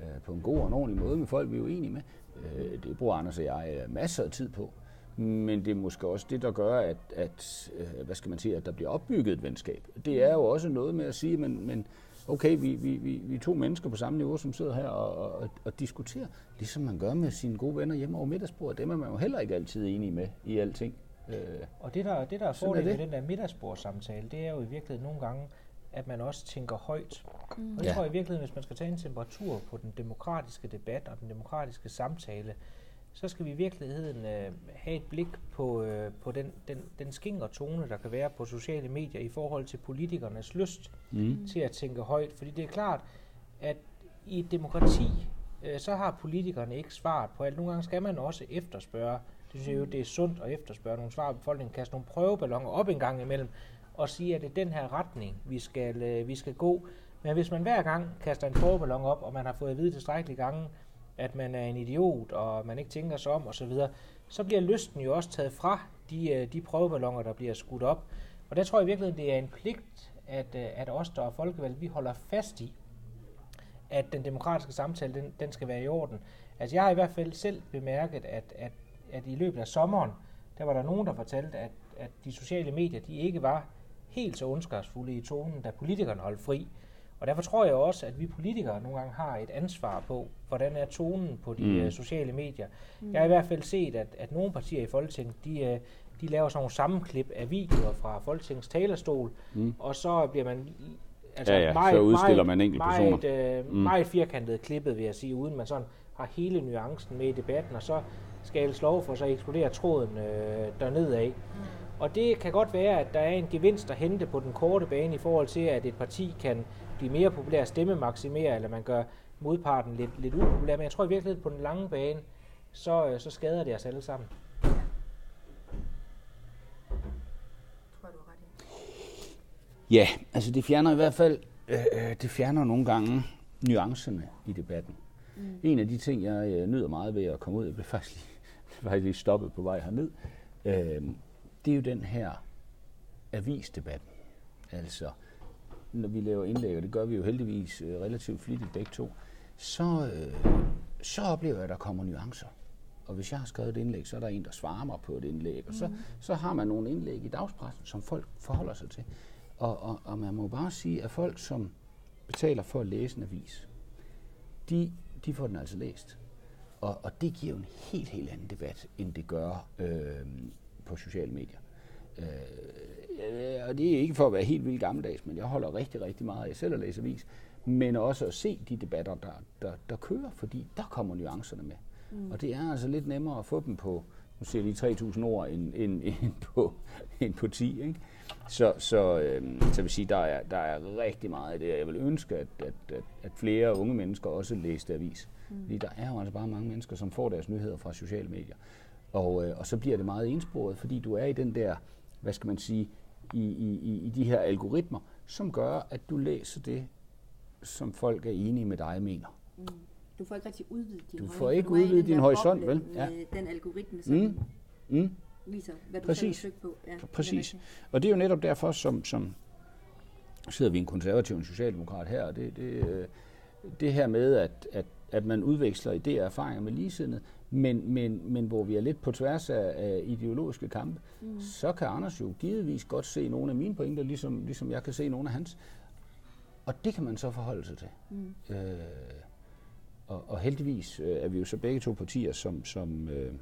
øh, på en god og en ordentlig måde med folk, vi er uenige med. Øh, det bruger Anders og jeg øh, masser af tid på. Men det er måske også det, der gør, at, at øh, hvad skal man sige, at der bliver opbygget et venskab. Det er jo også noget med at sige, men, men okay, vi, vi, vi, vi er to mennesker på samme niveau, som sidder her og, og, og diskuterer, ligesom man gør med sine gode venner hjemme over middagsbordet. Dem er man jo heller ikke altid enige med i alting. Øh, og det der, det der er fordelen med den der middagsbordssamtale, det er jo i virkeligheden nogle gange, at man også tænker højt. Mm. Og det ja. tror jeg i virkeligheden, hvis man skal tage en temperatur på den demokratiske debat og den demokratiske samtale, så skal vi i virkeligheden øh, have et blik på, øh, på den, den, den skinger tone, der kan være på sociale medier i forhold til politikernes lyst mm. til at tænke højt. Fordi det er klart, at i et demokrati, øh, så har politikerne ikke svaret på alt. Nogle gange skal man også efterspørge det synes jeg jo, det er sundt at efterspørge nogle svar. Befolkningen kaster nogle prøveballoner op en gang imellem, og sige, at det er den her retning, vi skal, øh, vi skal gå. Men hvis man hver gang kaster en prøveballon op, og man har fået at vide tilstrækkelige gange, at man er en idiot, og man ikke tænker sig om osv., så, så bliver lysten jo også taget fra de, øh, de prøveballoner, der bliver skudt op. Og der tror jeg virkelig, det er en pligt, at, øh, at os, der er folkevalgte, vi holder fast i, at den demokratiske samtale, den, den skal være i orden. Altså jeg har i hvert fald selv bemærket, at, at at i løbet af sommeren, der var der nogen, der fortalte, at, at de sociale medier, de ikke var helt så ondskabsfulde i tonen, da politikerne holdt fri. Og derfor tror jeg også, at vi politikere nogle gange har et ansvar på, hvordan er tonen på de mm. uh, sociale medier. Mm. Jeg har i hvert fald set, at, at nogle partier i Folketinget, de, uh, de laver sådan nogle sammenklip af videoer fra Folketingets talerstol, mm. og så bliver man altså ja, ja, meget, så udstiller man enkelte meget, personer. Uh, mm. meget firkantet klippet, vil jeg sige, uden man sådan har hele nuancen med i debatten, og så skal lov for, så eksploderer tråden øh, dernede af. Mm. Og det kan godt være, at der er en gevinst at hente på den korte bane i forhold til, at et parti kan blive mere populær, stemme maksimere, eller man gør modparten lidt, lidt upopulær. Men jeg tror i virkeligheden på den lange bane, så, øh, så skader det os alle sammen. Ja, altså det fjerner i hvert fald, øh, øh det fjerner nogle gange nuancerne i debatten. Mm. En af de ting, jeg øh, nyder meget ved at komme ud, jeg blev faktisk lige, faktisk lige stoppet på vej herned, øh, det er jo den her avisdebat. Altså, når vi laver indlæg, og det gør vi jo heldigvis øh, relativt flittigt begge to, så, øh, så oplever jeg, at der kommer nuancer. Og hvis jeg har skrevet et indlæg, så er der en, der svarer mig på et indlæg. Og så, mm. så har man nogle indlæg i dagspressen, som folk forholder sig til. Og, og, og man må bare sige, at folk, som betaler for at læse en avis, de de får den altså læst. Og, og det giver jo en helt, helt anden debat, end det gør øh, på sociale medier. Øh, og det er ikke for at være helt vildt gammeldags, men jeg holder rigtig, rigtig meget af selv at læse avis, men også at se de debatter, der, der, der kører, fordi der kommer nuancerne med. Mm. Og det er altså lidt nemmere at få dem på, nu siger jeg lige 3.000 ord, end, end, <laughs> end, på, end på 10. Ikke? Så, så, øh, så vil sige, der er, der er rigtig meget af det. Jeg vil ønske, at, at, at, at flere unge mennesker også læste avis. Mm. Fordi der er jo altså bare mange mennesker, som får deres nyheder fra sociale medier. Og, øh, og så bliver det meget ensporet, fordi du er i den der, hvad skal man sige, i, i, i de her algoritmer, som gør, at du læser det, som folk er enige med dig mener. Mm. Du får ikke rigtig udvidet din Du får ikke udvidet din horisont, vel? Ja. den algoritme, som mm. Mm. viser, hvad du Præcis. selv på. Ja, Præcis. Og det er jo netop derfor, som, som sidder vi en konservativ og en socialdemokrat her, og det, det, øh, det her med, at, at, at man udveksler idéer og erfaringer med ligesindede, men, men, men hvor vi er lidt på tværs af, af ideologiske kampe, mm. så kan Anders jo givetvis godt se nogle af mine pointer, ligesom, ligesom jeg kan se nogle af hans. Og det kan man så forholde sig til. Mm. Øh, og, og heldigvis øh, er vi jo så begge to partier, som, som, øh,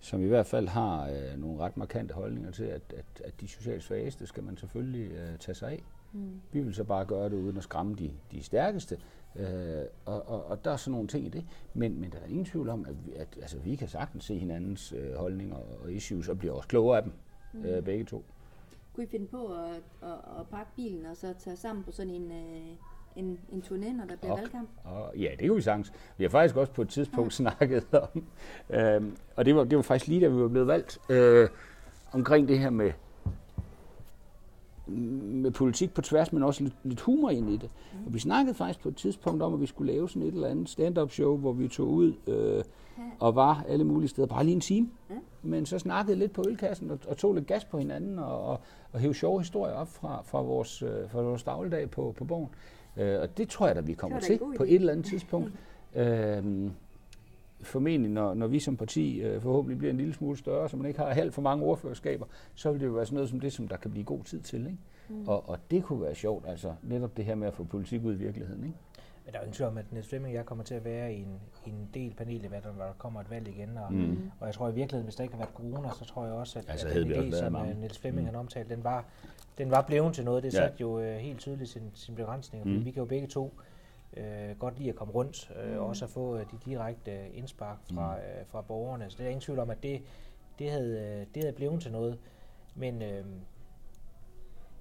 som i hvert fald har øh, nogle ret markante holdninger til, at, at, at de socialt svageste skal man selvfølgelig øh, tage sig af. Mm. Vi vil så bare gøre det uden at skræmme de, de stærkeste, øh, og, og, og der er sådan nogle ting i det. Men, men der er ingen tvivl om, at, vi, at altså, vi kan sagtens se hinandens øh, holdninger og issues, og bliver også klogere af dem, mm. øh, begge to. Kunne I finde på at, at, at pakke bilen og så tage sammen på sådan en... Øh en, en turné, når der bliver og, valgkamp? Og, ja, det kunne vi sagtens. Vi har faktisk også på et tidspunkt ja. snakket om, <laughs> øh, og det var, det var faktisk lige da vi var blevet valgt, øh, omkring det her med, med politik på tværs, men også lidt, lidt humor ind i det. Mm. Og vi snakkede faktisk på et tidspunkt om, at vi skulle lave sådan et eller andet stand-up show, hvor vi tog ud øh, og var alle mulige steder, bare lige en time. Men så snakkede lidt på ølkassen og, og tog lidt gas på hinanden og, og, og hævde sjove historier op fra, fra, vores, øh, fra vores dagligdag på, på borgen. Øh, og det tror jeg, at vi kommer til på et eller andet tidspunkt. <laughs> øh, formentlig, når, når vi som parti øh, forhåbentlig bliver en lille smule større, så man ikke har halvt for mange ordførerskaber, så vil det jo være sådan noget som det, som der kan blive god tid til. Ikke? Mm. Og, og det kunne være sjovt, altså netop det her med at få politik ud i virkeligheden. Ikke? Men der er jo ingen tvivl om, at Niels Flemming og jeg kommer til at være i en, i en del panel, hvor der kommer et valg igen. Og, mm. og jeg tror i virkeligheden, hvis der ikke har været corona, så tror jeg også, at, altså, at den idé, som mange. Niels Flemming mm. har omtalt, den var, den var blevet til noget. Det ja. satte jo uh, helt tydeligt sin, sin begrænsning. Mm. Vi kan jo begge to uh, godt lide at komme rundt, uh, mm. og også at få uh, de direkte uh, indspark fra, uh, fra borgerne. Så det er ingen tvivl om, at det, det, havde, det havde blevet til noget. Men uh,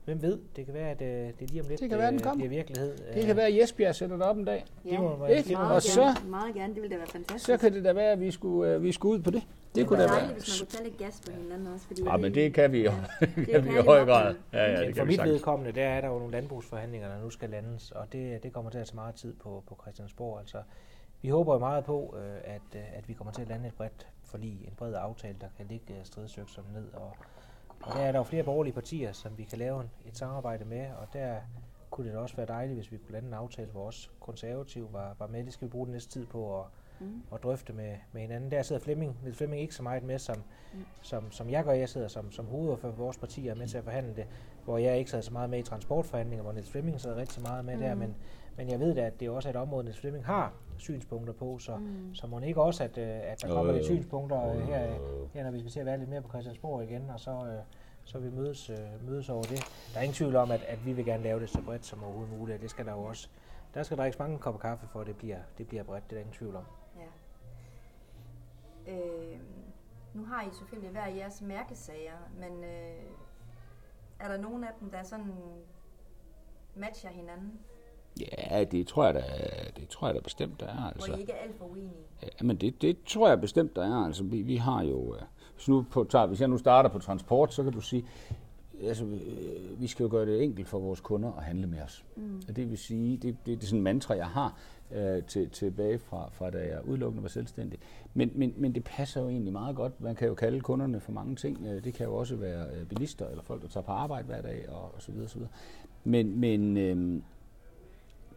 Hvem ved? Det kan være, at øh, det er lige om lidt det kan være, den kommer. det er virkelighed. Det kan være, at Jesbjerg sætter det op en dag. Ja, det må være, det, meget, og så, gerne, meget gerne. Det ville da være fantastisk. Så kan det da være, at vi skulle, vi skulle ud på det. Det, det kunne da være. hvis man kunne tage lidt gas på hinanden også. Fordi ja, men det kan vi jo. Ja, det kan vi i høj <laughs> grad. Ja, ja, det for mit vedkommende, der er der jo nogle landbrugsforhandlinger, der nu skal landes, og det, det kommer til at tage meget tid på, på Christiansborg. Altså, vi håber jo meget på, øh, at, øh, at vi kommer til at lande et bredt forlig, en bred aftale, der kan ligge stridsøgsom ned og og der er der jo flere borgerlige partier, som vi kan lave et samarbejde med, og der kunne det da også være dejligt, hvis vi kunne lande en aftale, hvor også konservativ var, var med. Det skal vi bruge den næste tid på at, mm. at drøfte med, med hinanden. Der sidder Flemming, Niels Flemming ikke så meget med, som, mm. som, som jeg gør. Jeg sidder som, som hovedordfører for vores partier med til at forhandle det, hvor jeg ikke sidder så meget med i transportforhandlinger, hvor Niels Flemming sidder rigtig meget med mm. der, men, men jeg ved da, at det også er et område, Niels Flemming har synspunkter på, så, mm. så må ikke også, at, øh, at der kommer øh, lidt synspunkter øh, her, her, når vi skal til at være lidt mere på Christiansborg igen, og så, øh, så vi mødes, øh, mødes over det. Der er ingen tvivl om, at, at vi vil gerne lave det så bredt som overhovedet muligt, det skal der jo også. Der skal drikkes mange kopper kaffe, for at det bliver, det bliver bredt, det er der ingen tvivl om. Øh, nu har I selvfølgelig hver jeres mærkesager, men øh, er der nogen af dem, der sådan matcher hinanden? Ja, det tror jeg da, det tror jeg da bestemt, der er. Altså. Hvor I ikke er alt for uenige? Ja, men det, det tror jeg bestemt, der er. Altså, vi, vi har jo... Øh, hvis, nu på, tager, hvis jeg nu starter på transport, så kan du sige, altså, øh, vi skal jo gøre det enkelt for vores kunder at handle med os. Mm. Og det vil sige, det, det, det er sådan en mantra, jeg har øh, til, tilbage fra, fra da jeg udelukkende var selvstændig. Men, men, men det passer jo egentlig meget godt. Man kan jo kalde kunderne for mange ting. Øh, det kan jo også være øh, bilister eller folk, der tager på arbejde hver dag og, og så videre. Så videre. Men, men øh,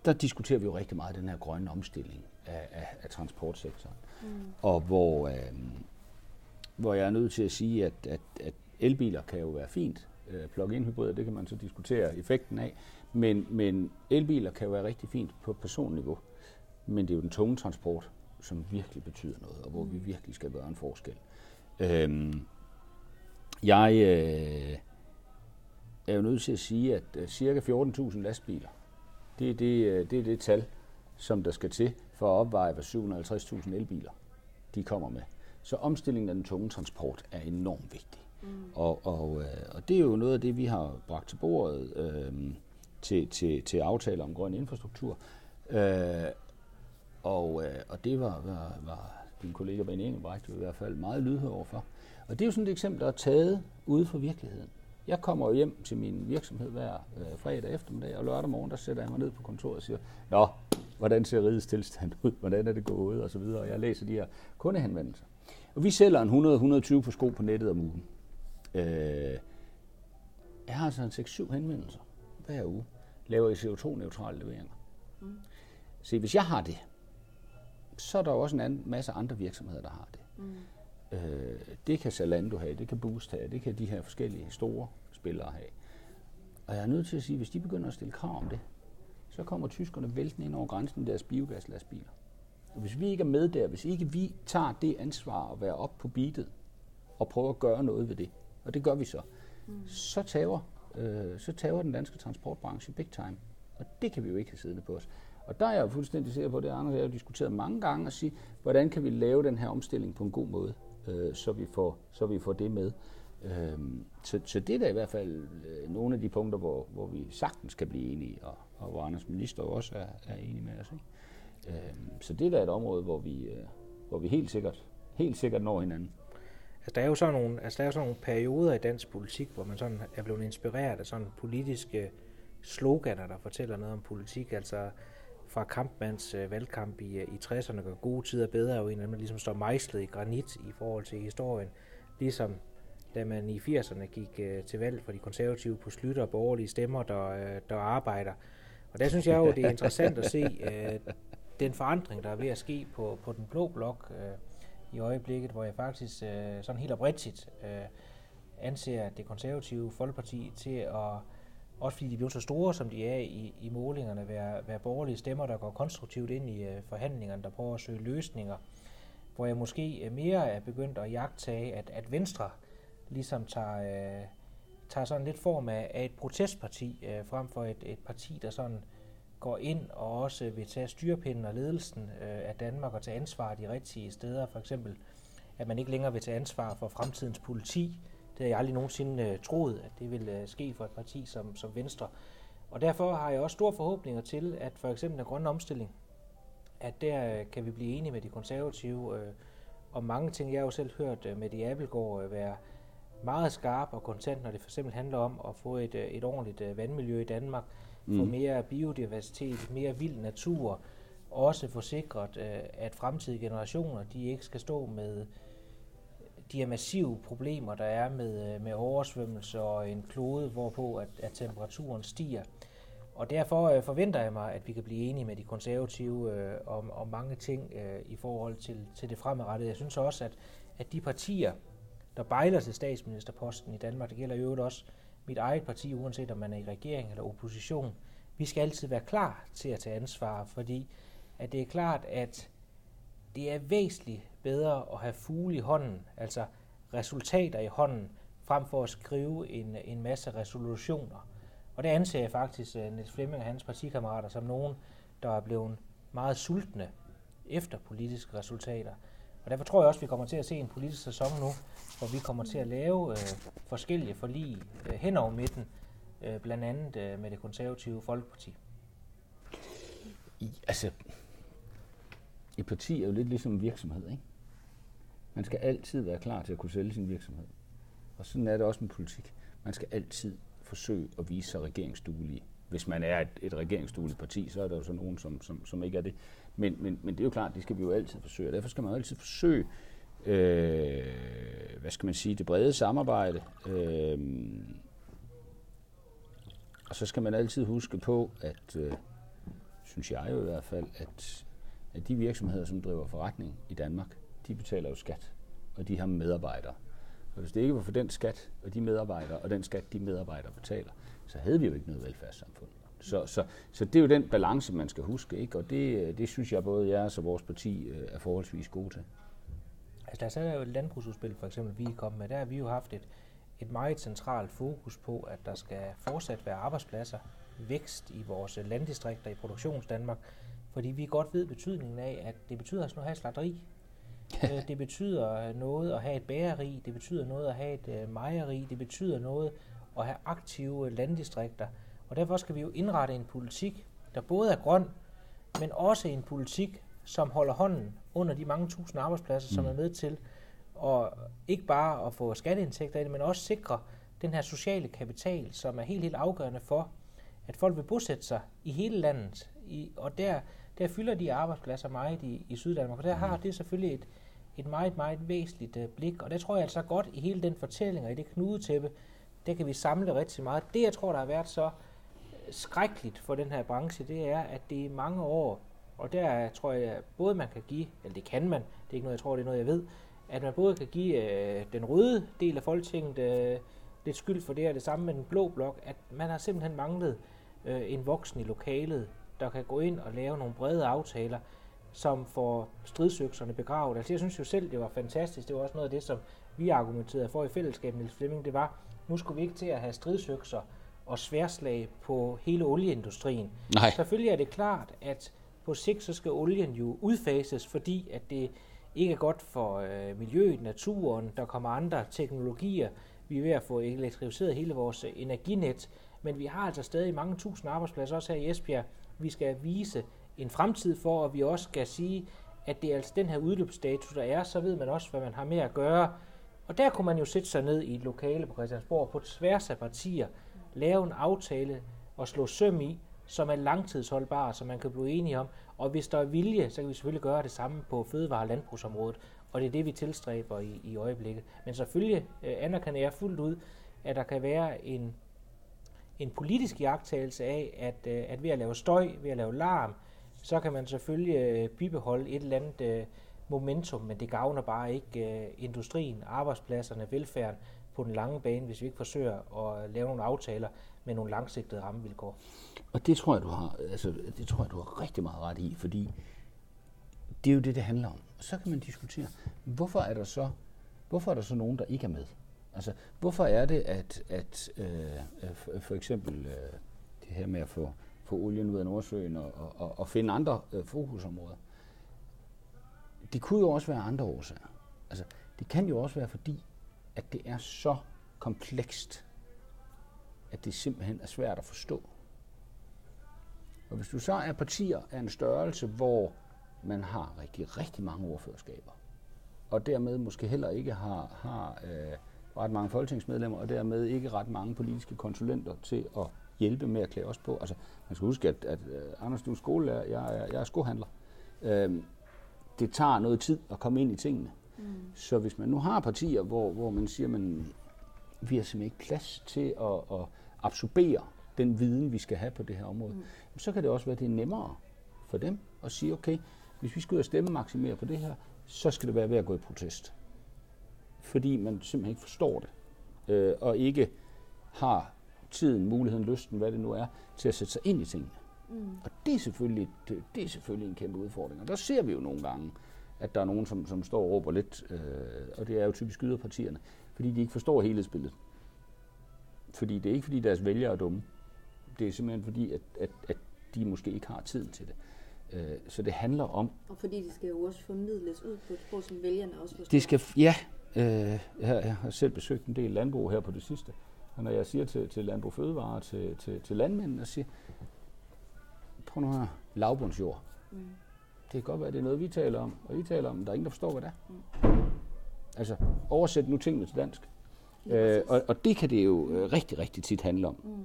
der diskuterer vi jo rigtig meget den her grønne omstilling af, af, af transportsektoren. Mm. Og hvor, øh, hvor jeg er nødt til at sige, at, at, at elbiler kan jo være fint. Øh, Plug-in hybrider, det kan man så diskutere effekten af. Men, men elbiler kan jo være rigtig fint på personniveau. Men det er jo den tunge transport, som virkelig betyder noget, og hvor vi mm. virkelig skal gøre en forskel. Øhm, jeg øh, er jo nødt til at sige, at uh, cirka 14.000 lastbiler, det er det, øh, det er det tal, som der skal til for at opveje, hvad 750.000 elbiler de kommer med. Så omstillingen af den tunge transport er enormt vigtig. Mm. Og, og, øh, og det er jo noget af det, vi har bragt til bordet øh, til, til, til aftaler om grøn infrastruktur. Øh, og, øh, og det var, var, var din kollega Ben Engelbrecht i hvert fald meget lydhør overfor. Og det er jo sådan et eksempel, der er taget ude fra virkeligheden. Jeg kommer jo hjem til min virksomhed hver øh, fredag eftermiddag, og lørdag morgen, der sætter jeg mig ned på kontoret og siger, Nå, hvordan ser rigets tilstand ud? Hvordan er det gået? Og så videre. Og jeg læser de her kundehenvendelser. Og vi sælger en 100-120 på sko på nettet om ugen. Øh, jeg har en 6-7 henvendelser hver uge. Laver I CO2-neutrale leveringer. Mm. Se, hvis jeg har det, så er der også en anden, masse andre virksomheder, der har det. Mm. Øh, det kan Zalando have, det kan Boost have, det kan de her forskellige store spillere have. Og jeg er nødt til at sige, at hvis de begynder at stille krav om det, så kommer tyskerne væltende ind over grænsen i deres biogaslastbiler. Og hvis vi ikke er med der, hvis ikke vi tager det ansvar at være op på beatet og prøver at gøre noget ved det, og det gør vi så, mm. så, tager, øh, så tager den danske transportbranche big time. Og det kan vi jo ikke have siddende på os. Og der er jeg jo fuldstændig sikker på, det Anders jeg har diskuteret mange gange, at sige, hvordan kan vi lave den her omstilling på en god måde, øh, så, vi får, så vi får det med. Øh, så, så det er da i hvert fald øh, nogle af de punkter, hvor, hvor vi sagtens kan blive enige, og, og hvor Anders Minister også er, er enig med os. Ikke? Øh, så det er da et område, hvor vi, øh, hvor vi helt sikkert, helt sikkert når hinanden. Altså, der er jo sådan nogle, altså, der er sådan nogle perioder i dansk politik, hvor man sådan er blevet inspireret af sådan politiske sloganer, der fortæller noget om politik. Altså, fra Kampmanns øh, valgkamp i, øh, i 60'erne, gør gode tider bedre, og en af dem ligesom står mejslet i granit i forhold til historien. Ligesom da man i 80'erne gik øh, til valg for de konservative på slutter borgerlige stemmer, der, øh, der arbejder. Og der synes jeg jo, det er interessant at se øh, den forandring, der er ved at ske på, på den blå blok øh, i øjeblikket, hvor jeg faktisk øh, sådan helt oprigtigt øh, anser det konservative folkeparti til at også fordi de bliver så store, som de er i, i målingerne, være, være borgerlige stemmer, der går konstruktivt ind i øh, forhandlingerne, der prøver at søge løsninger, hvor jeg måske øh, mere er begyndt at jagtage, at, at Venstre ligesom tager, øh, tager sådan lidt form af, af et protestparti, øh, frem for et, et parti, der sådan går ind og også vil tage styrepinden og ledelsen uh, af Danmark og tage ansvar de rigtige steder. For eksempel, at man ikke længere vil tage ansvar for fremtidens politi, det har jeg aldrig nogensinde øh, troet, at det ville øh, ske for et parti som, som Venstre. Og derfor har jeg også store forhåbninger til, at for eksempel den grønne omstilling, at der kan vi blive enige med de konservative Og om mange ting. Jeg har jo selv hørt med de Appelgaard være meget skarp og kontant, når det for eksempel handler om at få et, et ordentligt vandmiljø i Danmark, mm. få mere biodiversitet, mere vild natur, også få sikret, at fremtidige generationer de ikke skal stå med de her massive problemer, der er med, øh, med oversvømmelse og en klode, hvorpå at, at temperaturen stiger. Og derfor øh, forventer jeg mig, at vi kan blive enige med de konservative øh, om, om mange ting øh, i forhold til, til det fremadrettede. Jeg synes også, at, at de partier, der bejler til statsministerposten i Danmark, det gælder jo også mit eget parti, uanset om man er i regering eller opposition, vi skal altid være klar til at tage ansvar, fordi at det er klart, at det er væsentligt bedre at have fugle i hånden, altså resultater i hånden, frem for at skrive en, en masse resolutioner. Og det anser jeg faktisk uh, Niels Flemming og hans partikammerater som nogen, der er blevet meget sultne efter politiske resultater. Og derfor tror jeg også, at vi kommer til at se en politisk sæson nu, hvor vi kommer til at lave øh, forskellige forlig øh, hen over midten, øh, blandt andet øh, med det konservative Folkeparti. I, altså, et parti er jo lidt ligesom en virksomhed, ikke? Man skal altid være klar til at kunne sælge sin virksomhed. Og sådan er det også med politik. Man skal altid forsøge at vise sig regeringsduelig. Hvis man er et, et regeringsdueligt parti, så er der jo så nogen, som, som, som ikke er det. Men, men, men det er jo klart, det skal vi jo altid forsøge. derfor skal man jo altid forsøge, øh, hvad skal man sige, det brede samarbejde. Øh, og så skal man altid huske på, at, øh, synes jeg jo i hvert fald, at, at de virksomheder, som driver forretning i Danmark, de betaler jo skat, og de har medarbejdere. Og hvis det ikke var for den skat, og de medarbejdere, og den skat, de medarbejdere betaler, så havde vi jo ikke noget velfærdssamfund. Så, så, så det er jo den balance, man skal huske, ikke? og det, det synes jeg både jeres og vores parti øh, er forholdsvis gode til. Altså der er jo et landbrugsudspil, for eksempel, vi er kommet med. Der har vi jo haft et, et meget centralt fokus på, at der skal fortsat være arbejdspladser, vækst i vores landdistrikter i produktionsdanmark, fordi vi godt ved betydningen af, at det betyder sådan noget at have slagteri, Øh, det betyder noget at have et bæreri, <laughs> det betyder noget at have et øh, mejeri, det betyder noget at have aktive landdistrikter. Og derfor skal vi jo indrette en politik, der både er grøn, men også en politik, som holder hånden under de mange tusind arbejdspladser, mm. som er med til at ikke bare at få skatteindtægter i det, men også sikre den her sociale kapital, som er helt, helt afgørende for, at folk vil bosætte sig i hele landet. I, og der, der fylder de arbejdspladser meget i, i Syddanmark, og der har det selvfølgelig et, et meget, meget væsentligt uh, blik. Og der tror jeg altså godt i hele den fortælling og i det knudetæppe, der kan vi samle rigtig meget. Det, jeg tror, der har været så skrækkeligt for den her branche, det er, at det i mange år, og der tror jeg, både man kan give, eller det kan man, det er ikke noget, jeg tror, det er noget, jeg ved, at man både kan give øh, den røde del af Folketinget øh, lidt skyld for det, og det samme med den blå blok, at man har simpelthen manglet øh, en voksen i lokalet, der kan gå ind og lave nogle brede aftaler, som får stridsøkserne begravet. Altså jeg synes jo selv, det var fantastisk. Det var også noget af det, som vi argumenterede for i fællesskab, Niels Flemming. Det var, nu skulle vi ikke til at have stridsøkser og sværslag på hele olieindustrien. Nej. Selvfølgelig er det klart, at på sigt så skal olien jo udfases, fordi at det ikke er godt for øh, miljøet, naturen, der kommer andre teknologier. Vi er ved at få elektrificeret hele vores øh, energinet, men vi har altså stadig mange tusind arbejdspladser, også her i Esbjerg. Vi skal vise en fremtid for, og vi også skal sige, at det er altså den her udløbsdato, der er, så ved man også, hvad man har med at gøre. Og der kunne man jo sætte sig ned i et lokale på Christiansborg på tværs af partier, lave en aftale og slå søm i, som er langtidsholdbar, som man kan blive enige om. Og hvis der er vilje, så kan vi selvfølgelig gøre det samme på fødevare- og landbrugsområdet. Og det er det, vi tilstræber i, i øjeblikket. Men selvfølgelig øh, anerkender jeg fuldt ud, at der kan være en, en politisk jagttagelse af, at, øh, at ved at lave støj, ved at lave larm, så kan man selvfølgelig øh, bibeholde et eller andet øh, momentum, men det gavner bare ikke øh, industrien, arbejdspladserne, velfærden på den lange bane, hvis vi ikke forsøger at lave nogle aftaler med nogle langsigtede rammevilkår. Og det tror jeg, du har, altså, det tror jeg, du har rigtig meget ret i, fordi det er jo det, det handler om. Så kan man diskutere, hvorfor er der så, hvorfor er der så nogen, der ikke er med? Altså, hvorfor er det, at, at øh, øh for eksempel øh, det her med at få, få olien ud af Nordsøen og, og, og finde andre øh, fokusområder, det kunne jo også være andre årsager. Altså, det kan jo også være fordi, at det er så komplekst, at det simpelthen er svært at forstå. Og hvis du så er partier af en størrelse, hvor man har rigtig, rigtig mange ordførerskaber, og dermed måske heller ikke har, har øh, ret mange folketingsmedlemmer, og dermed ikke ret mange politiske konsulenter til at hjælpe med at klæde os på. Altså, man skal huske, at, at øh, Anders, du er skolelærer, jeg er, jeg er skohandler. Øh, det tager noget tid at komme ind i tingene. Mm. Så hvis man nu har partier, hvor, hvor man siger, man vi har simpelthen ikke plads til at, at absorbere den viden, vi skal have på det her område, mm. så kan det også være, at det er nemmere for dem at sige, okay, hvis vi skal ud og stemme maksimere på det her, så skal det være ved at gå i protest. Fordi man simpelthen ikke forstår det, øh, og ikke har tiden, muligheden, lysten, hvad det nu er, til at sætte sig ind i tingene. Mm. Og det er, selvfølgelig, det, det er selvfølgelig en kæmpe udfordring. Og der ser vi jo nogle gange, at der er nogen, som, som står og råber lidt, øh, og det er jo typisk yderpartierne, fordi de ikke forstår helhedsbilledet. Fordi det er ikke fordi deres vælgere er dumme. Det er simpelthen fordi, at, at, at de måske ikke har tiden til det. Øh, så det handler om... Og fordi det skal jo også formidles ud på et sprog, som vælgerne også forstår. Det skal, ja. Øh, jeg, jeg har selv besøgt en del landbrug her på det sidste. Og når jeg siger til, til Landbrug Fødevare, til, til, til landmændene, jeg siger, prøv nu her, lavbundsjord. Mm. Det kan godt være, at det er noget, vi taler om, og I taler om, men der er ingen, der forstår, hvad det er. Mm. Altså, oversæt nu tingene til dansk. Ja, øh, og, og det kan det jo øh, rigtig, rigtig tit handle om. Mm.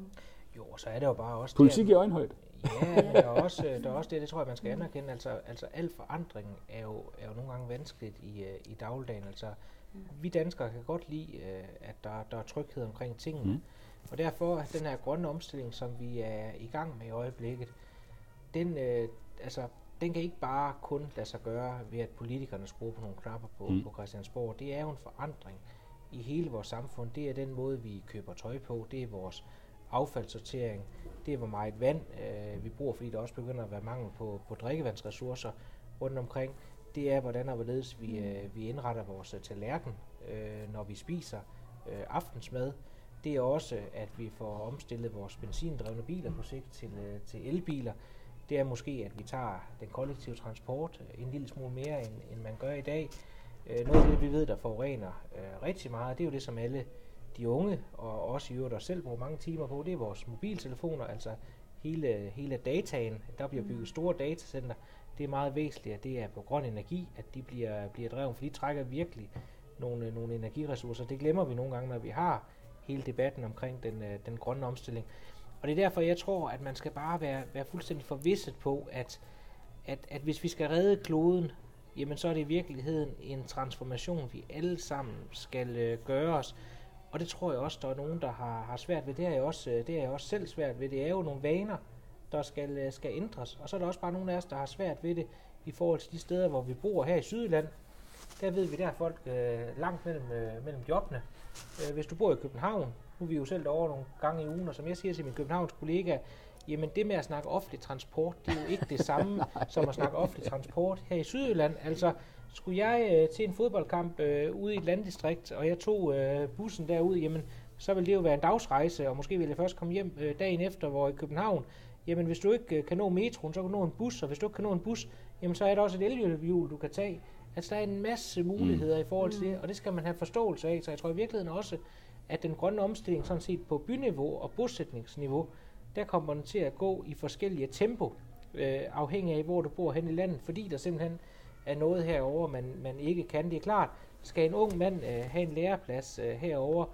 Jo, så er det jo bare også... Politik det, i øjenhøjde. Ja, der er, også, der er også det, det tror jeg, man skal anerkende. Altså, altså al forandring er jo, er jo nogle gange vanskeligt i, øh, i dagligdagen. Altså, mm. vi danskere kan godt lide, øh, at der, der er tryghed omkring tingene. Mm. Og derfor, den her grønne omstilling, som vi er i gang med i øjeblikket, den, øh, altså, den kan ikke bare kun lade sig gøre ved, at politikerne skruer på nogle knapper på, mm. på Christiansborg. Det er jo en forandring i hele vores samfund. Det er den måde, vi køber tøj på. Det er vores affaldssortering. Det er, hvor meget vand øh, vi bruger, fordi der også begynder at være mangel på, på drikkevandsressourcer rundt omkring. Det er, hvordan og hvorledes vi, øh, vi indretter vores øh, tallerken, øh, når vi spiser øh, aftensmad. Det er også, at vi får omstillet vores benzindrevne biler på sigt til, øh, til elbiler det er måske, at vi tager den kollektive transport en lille smule mere, end, end man gør i dag. Øh, noget af det, vi ved, der forurener øh, rigtig meget, det er jo det, som alle de unge, og også i øvrigt os selv, bruger mange timer på, det er vores mobiltelefoner, altså hele, hele dataen. Der bliver bygget store datacenter. Det er meget væsentligt, at det er på grøn energi, at de bliver, bliver drevet, for de trækker virkelig nogle, nogle energiressourcer. Det glemmer vi nogle gange, når vi har hele debatten omkring den, øh, den grønne omstilling. Og det er derfor, jeg tror, at man skal bare være, være fuldstændig forvisset på, at, at, at hvis vi skal redde kloden, jamen så er det i virkeligheden en transformation, vi alle sammen skal øh, gøre os. Og det tror jeg også, der er nogen, der har, har svært ved. Det er, jeg også, øh, det er jeg også selv svært ved. Det er jo nogle vaner, der skal, øh, skal ændres. Og så er der også bare nogle af os, der har svært ved det i forhold til de steder, hvor vi bor her i Sydland. Der ved vi, der er folk øh, langt mellem, øh, mellem jobbene. Øh, hvis du bor i København, nu er vi jo selv derovre nogle gange i ugen, og som jeg siger til min Københavns kollega, jamen det med at snakke offentlig transport, det er jo ikke det samme <laughs> som at snakke offentlig transport her i Sydjylland. Altså, skulle jeg øh, til en fodboldkamp øh, ude i et landdistrikt, og jeg tog øh, bussen derud, jamen så vil det jo være en dagsrejse, og måske vil jeg først komme hjem øh, dagen efter, hvor i København, jamen hvis du ikke øh, kan nå metroen, så kan du nå en bus, og hvis du ikke kan nå en bus, jamen så er der også et elhjul, du kan tage. Altså der er en masse muligheder mm. i forhold til det, og det skal man have forståelse af. Så jeg tror i virkeligheden også, at den grønne omstilling sådan set på byniveau og bosætningsniveau, der kommer den til at gå i forskellige tempo, øh, afhængig af hvor du bor hen i landet, fordi der simpelthen er noget herover man, man ikke kan. Det er klart, skal en ung mand øh, have en læreplads øh, herover,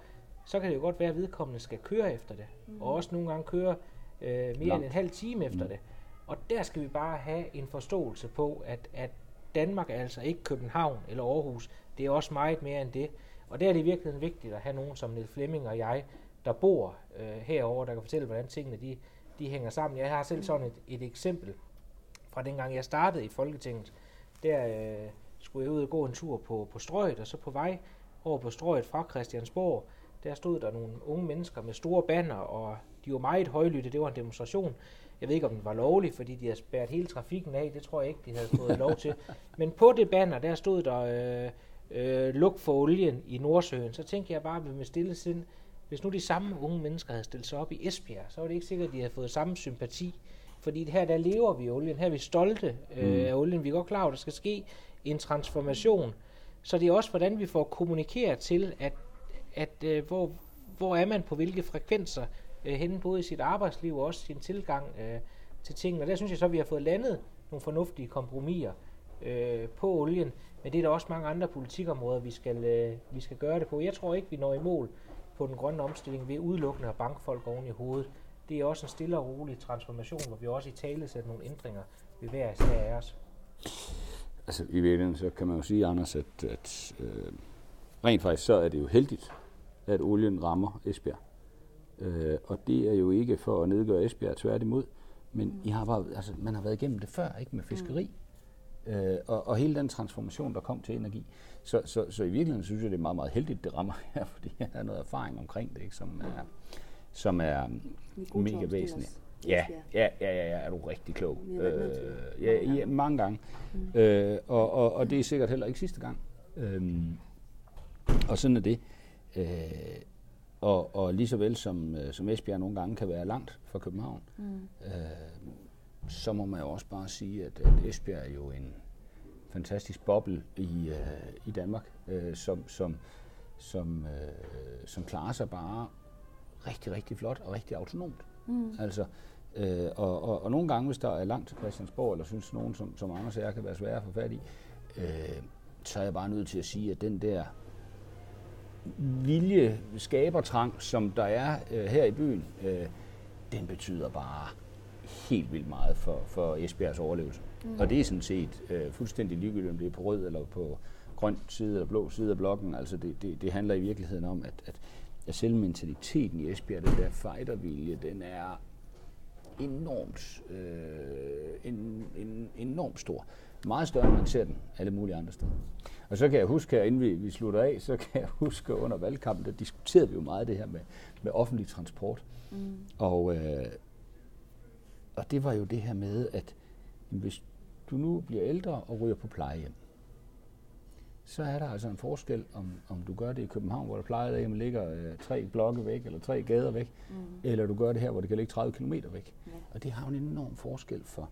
så kan det jo godt være, at vedkommende skal køre efter det, mm. og også nogle gange køre øh, mere Langt. end en halv time efter mm. det. Og der skal vi bare have en forståelse på, at, at Danmark er altså ikke København eller Aarhus. Det er også meget mere end det. Og der er det virkelig vigtigt at have nogen som Niels Flemming og jeg, der bor øh, herover, der kan fortælle, hvordan tingene de, de hænger sammen. Jeg har selv sådan et, et eksempel fra dengang jeg startede i Folketinget. Der øh, skulle jeg ud og gå en tur på, på strøget, og så på vej over på strøget fra Christiansborg, der stod der nogle unge mennesker med store banner, og de var meget højlytte. Det var en demonstration. Jeg ved ikke, om den var lovlig, fordi de havde spærret hele trafikken af. Det tror jeg ikke, de havde fået lov til. <laughs> Men på det banner, der stod der øh, øh, luk for olien i Nordsøen. Så tænkte jeg bare med stille sind, hvis nu de samme unge mennesker havde stillet sig op i Esbjerg, så var det ikke sikkert, at de havde fået samme sympati. Fordi her der lever vi olien, her er vi stolte øh, mm. af olien. Vi er godt klar over, at der skal ske en transformation. Så det er også, hvordan vi får kommunikeret til, at, at øh, hvor, hvor er man på hvilke frekvenser øh, henne, både i sit arbejdsliv og også sin tilgang øh, til tingene. Og der synes jeg så, at vi har fået landet nogle fornuftige kompromiser øh, på olien, men det er der også mange andre politikområder, vi skal, øh, vi skal gøre det på. Jeg tror ikke, vi når i mål på den grønne omstilling ved udelukkende at banke folk oven i hovedet. Det er også en stille og rolig transformation, hvor vi også i tale sætter nogle ændringer ved hver af os. Altså i virkeligheden, så kan man jo sige, Anders, at, at øh, rent faktisk så er det jo heldigt, at olien rammer Esbjerg. Øh, og det er jo ikke for at nedgøre Esbjerg, tværtimod. Men mm. I har bare, altså, man har været igennem det før, ikke med fiskeri. Mm. Øh, og, og hele den transformation, der kom til energi. Så, så, så i virkeligheden synes jeg, det er meget, meget heldigt, det rammer <laughs> her, fordi jeg har noget erfaring omkring det, ikke, som er, som er mega væsentligt. Ja, ja, ja, ja, ja, er du rigtig klog. Øh, ja, ja, mange gange. Mm. Øh, og, og, og det er sikkert heller ikke sidste gang. Øh, og sådan er det. Øh, og, og lige så vel som, øh, som Esbjerg nogle gange kan være langt fra København, mm. øh, så må man jo også bare sige, at, at Esbjerg er jo en fantastisk boble i, øh, i Danmark, øh, som, som, som, øh, som klarer sig bare rigtig, rigtig flot og rigtig autonomt. Mm. Altså, øh, og, og, og nogle gange, hvis der er langt til Christiansborg, eller synes nogen, som, som Anders og jeg kan være svære at få fat i, øh, så er jeg bare nødt til at sige, at den der vilje, skabertrang, som der er øh, her i byen, øh, den betyder bare helt vildt meget for, for Esbjergs overlevelse. Mm. Og det er sådan set øh, fuldstændig ligegyldigt, om det er på rød eller på grøn side eller blå side af blokken. Altså det, det, det handler i virkeligheden om, at, at, at selv mentaliteten i Esbjerg, den der fightervilje, den er enormt, øh, en, en, enormt stor. Meget større, end man ser den alle mulige andre steder. Og så kan jeg huske, her, inden vi, vi slutter af, så kan jeg huske under valgkampen, der diskuterede vi jo meget det her med, med offentlig transport. Mm. Og, øh, og det var jo det her med, at hvis du nu bliver ældre og ryger på plejehjem, så er der altså en forskel, om, om du gør det i København, hvor der plejehjem ligger øh, tre blokke væk, eller tre gader væk, mm. eller du gør det her, hvor det kan ligge 30 km væk. Ja. Og det har en enorm forskel for,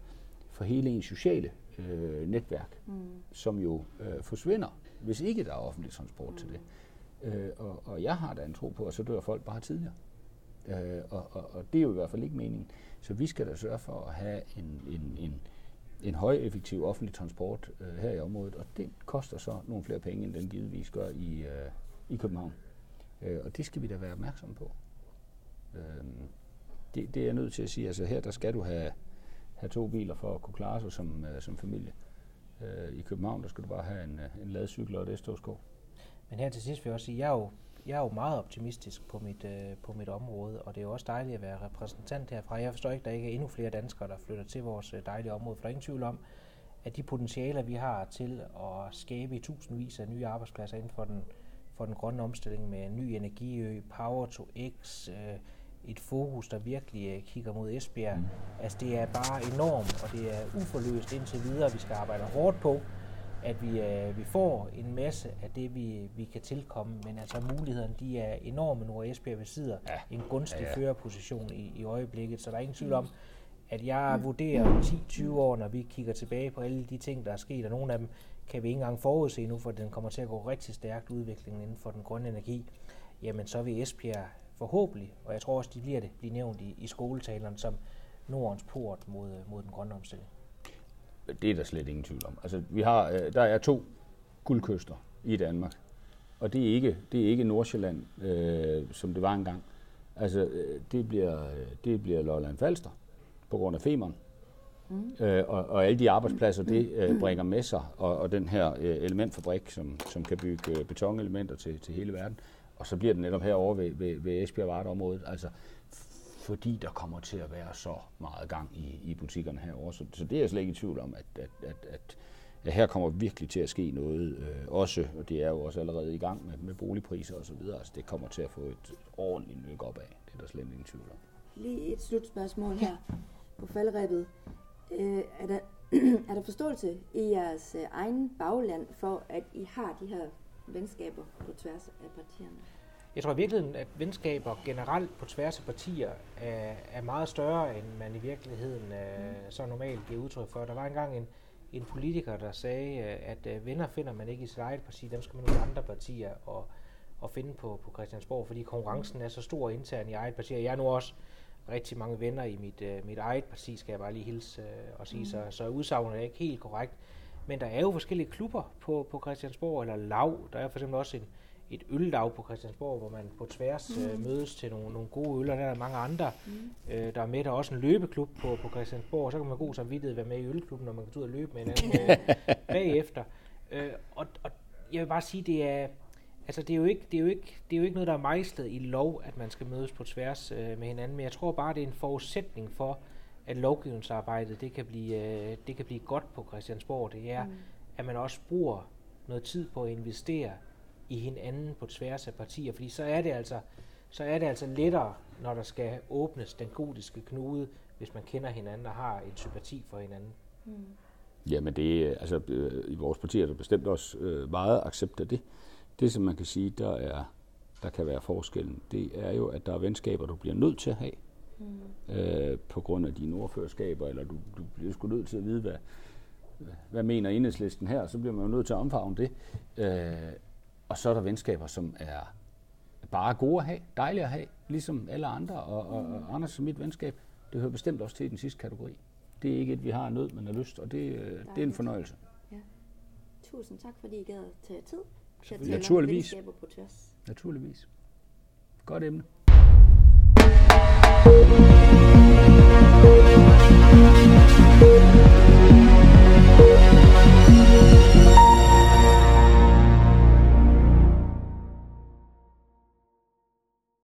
for hele ens sociale øh, netværk, mm. som jo øh, forsvinder, hvis ikke der er offentlig transport mm. til det. Øh, og, og jeg har da en tro på, at så dør folk bare tidligere. Øh, og, og, og det er jo i hvert fald ikke meningen. Så vi skal da sørge for at have en, en, en, en højeffektiv offentlig transport øh, her i området, og det koster så nogle flere penge, end den givetvis gør i, øh, i København. Øh, og det skal vi da være opmærksomme på. Øh, det, det er jeg nødt til at sige. Altså her, der skal du have, have to biler for at kunne klare sig som, øh, som familie. Øh, I København, der skal du bare have en, øh, en ladcykel og et s Men her til sidst vil jeg også sige, jeg er jo, jeg er jo meget optimistisk på mit, uh, på mit område, og det er jo også dejligt at være repræsentant herfra. Jeg forstår ikke, at der ikke er endnu flere danskere, der flytter til vores dejlige område, for der er ingen tvivl om, at de potentialer, vi har til at skabe i tusindvis af nye arbejdspladser inden for den, for den grønne omstilling med ny energiø, Power to X, uh, et fokus, der virkelig uh, kigger mod Esbjerg. Mm. Altså det er bare enormt, og det er uforløst indtil videre. Vi skal arbejde hårdt på, at vi, uh, vi får en masse af det, vi, vi kan tilkomme, men altså mulighederne, de er enorme nu, og Esbjerg besidder ja. en gunstig ja, ja. førerposition i, i øjeblikket, så der er ingen tvivl om, at jeg mm. vurderer 10-20 år, når vi kigger tilbage på alle de ting, der er sket, og nogle af dem kan vi ikke engang forudse nu, for den kommer til at gå rigtig stærkt udviklingen inden for den grønne energi, jamen så vil Esbjerg forhåbentlig, og jeg tror også, de bliver det, blive nævnt i, i skoletalerne som Nordens port mod, mod den grønne omstilling. Det er der slet ingen tvivl om. Altså, vi har, øh, der er to guldkyster i Danmark, og det er ikke, det er ikke Nordsjælland, øh, som det var engang. Altså, øh, det bliver, det bliver Lolland Falster på grund af femeren. Mm. Øh, og, og alle de arbejdspladser, det øh, bringer med sig, og, og den her øh, elementfabrik, som, som kan bygge øh, betonelementer til, til hele verden, og så bliver det netop herovre ved, ved, ved Esbjerg Varteområdet, altså fordi der kommer til at være så meget gang i, i butikkerne herovre. Så, så det er jeg slet ikke i tvivl om, at, at, at, at, at her kommer virkelig til at ske noget øh, også, og det er jo også allerede i gang med, med boligpriser og så videre. Altså det kommer til at få et ordentligt nyk op af. Det er der slet ingen tvivl om. Lige et slutspørgsmål her på faldrebet. Øh, er, der, <clears throat> er der forståelse i jeres øh, egen bagland for, at I har de her venskaber på tværs af partierne? Jeg tror i virkeligheden, at venskaber generelt på tværs af partier er, er meget større, end man i virkeligheden uh, så normalt giver udtryk for. Der var engang en, en politiker, der sagde, øh, at uh, venner finder man ikke i sit eget parti, dem skal man ud i andre partier og, og finde på, på Christiansborg, fordi konkurrencen er så stor intern i eget parti. Jeg er nu også rigtig mange venner i mit, uh, mit eget parti, skal jeg bare lige hilse og sige, mm. så, så udsagnet er ikke helt korrekt. Men der er jo forskellige klubber på, på Christiansborg, eller lav. Der er for eksempel også en, et øldag på Christiansborg, hvor man på tværs mm. øh, mødes til nogle, nogle gode øl, og der er mange andre, mm. øh, der er med. Der er også en løbeklub på, på Christiansborg, og så kan man god samvittighed være med i ølklubben, når man kan ud og løbe med hinanden øh, <laughs> bagefter. Øh, og, og jeg vil bare sige, det er, altså det er, jo ikke, det, er jo ikke, det er jo ikke noget, der er mejslet i lov, at man skal mødes på tværs øh, med hinanden, men jeg tror bare, det er en forudsætning for, at lovgivningsarbejdet det kan, blive, øh, det kan blive godt på Christiansborg. Det er, mm. at man også bruger noget tid på at investere i hinanden på tværs af partier, fordi så er det altså, så er det altså lettere, når der skal åbnes den gotiske knude, hvis man kender hinanden og har en sympati for hinanden. Mm. Jamen det er, altså øh, i vores parti er der bestemt også øh, meget accept af det. Det, som man kan sige, der er der kan være forskellen, det er jo, at der er venskaber, du bliver nødt til at have mm. øh, på grund af dine ordførerskaber, eller du, du bliver sgu nødt til at vide, hvad, hvad mener enhedslisten her, så bliver man jo nødt til at omfavne det. Øh, og så er der venskaber, som er bare gode at have, dejlige at have, ligesom alle andre. Og, og, og Anders som mit venskab, det hører bestemt også til i den sidste kategori. Det er ikke et, vi har nød, men er lyst, og det, øh, det er en fornøjelse. Ja. Tusind tak, fordi I gad tage tid til at tale Naturligvis. om på tværs. Naturligvis. Godt emne.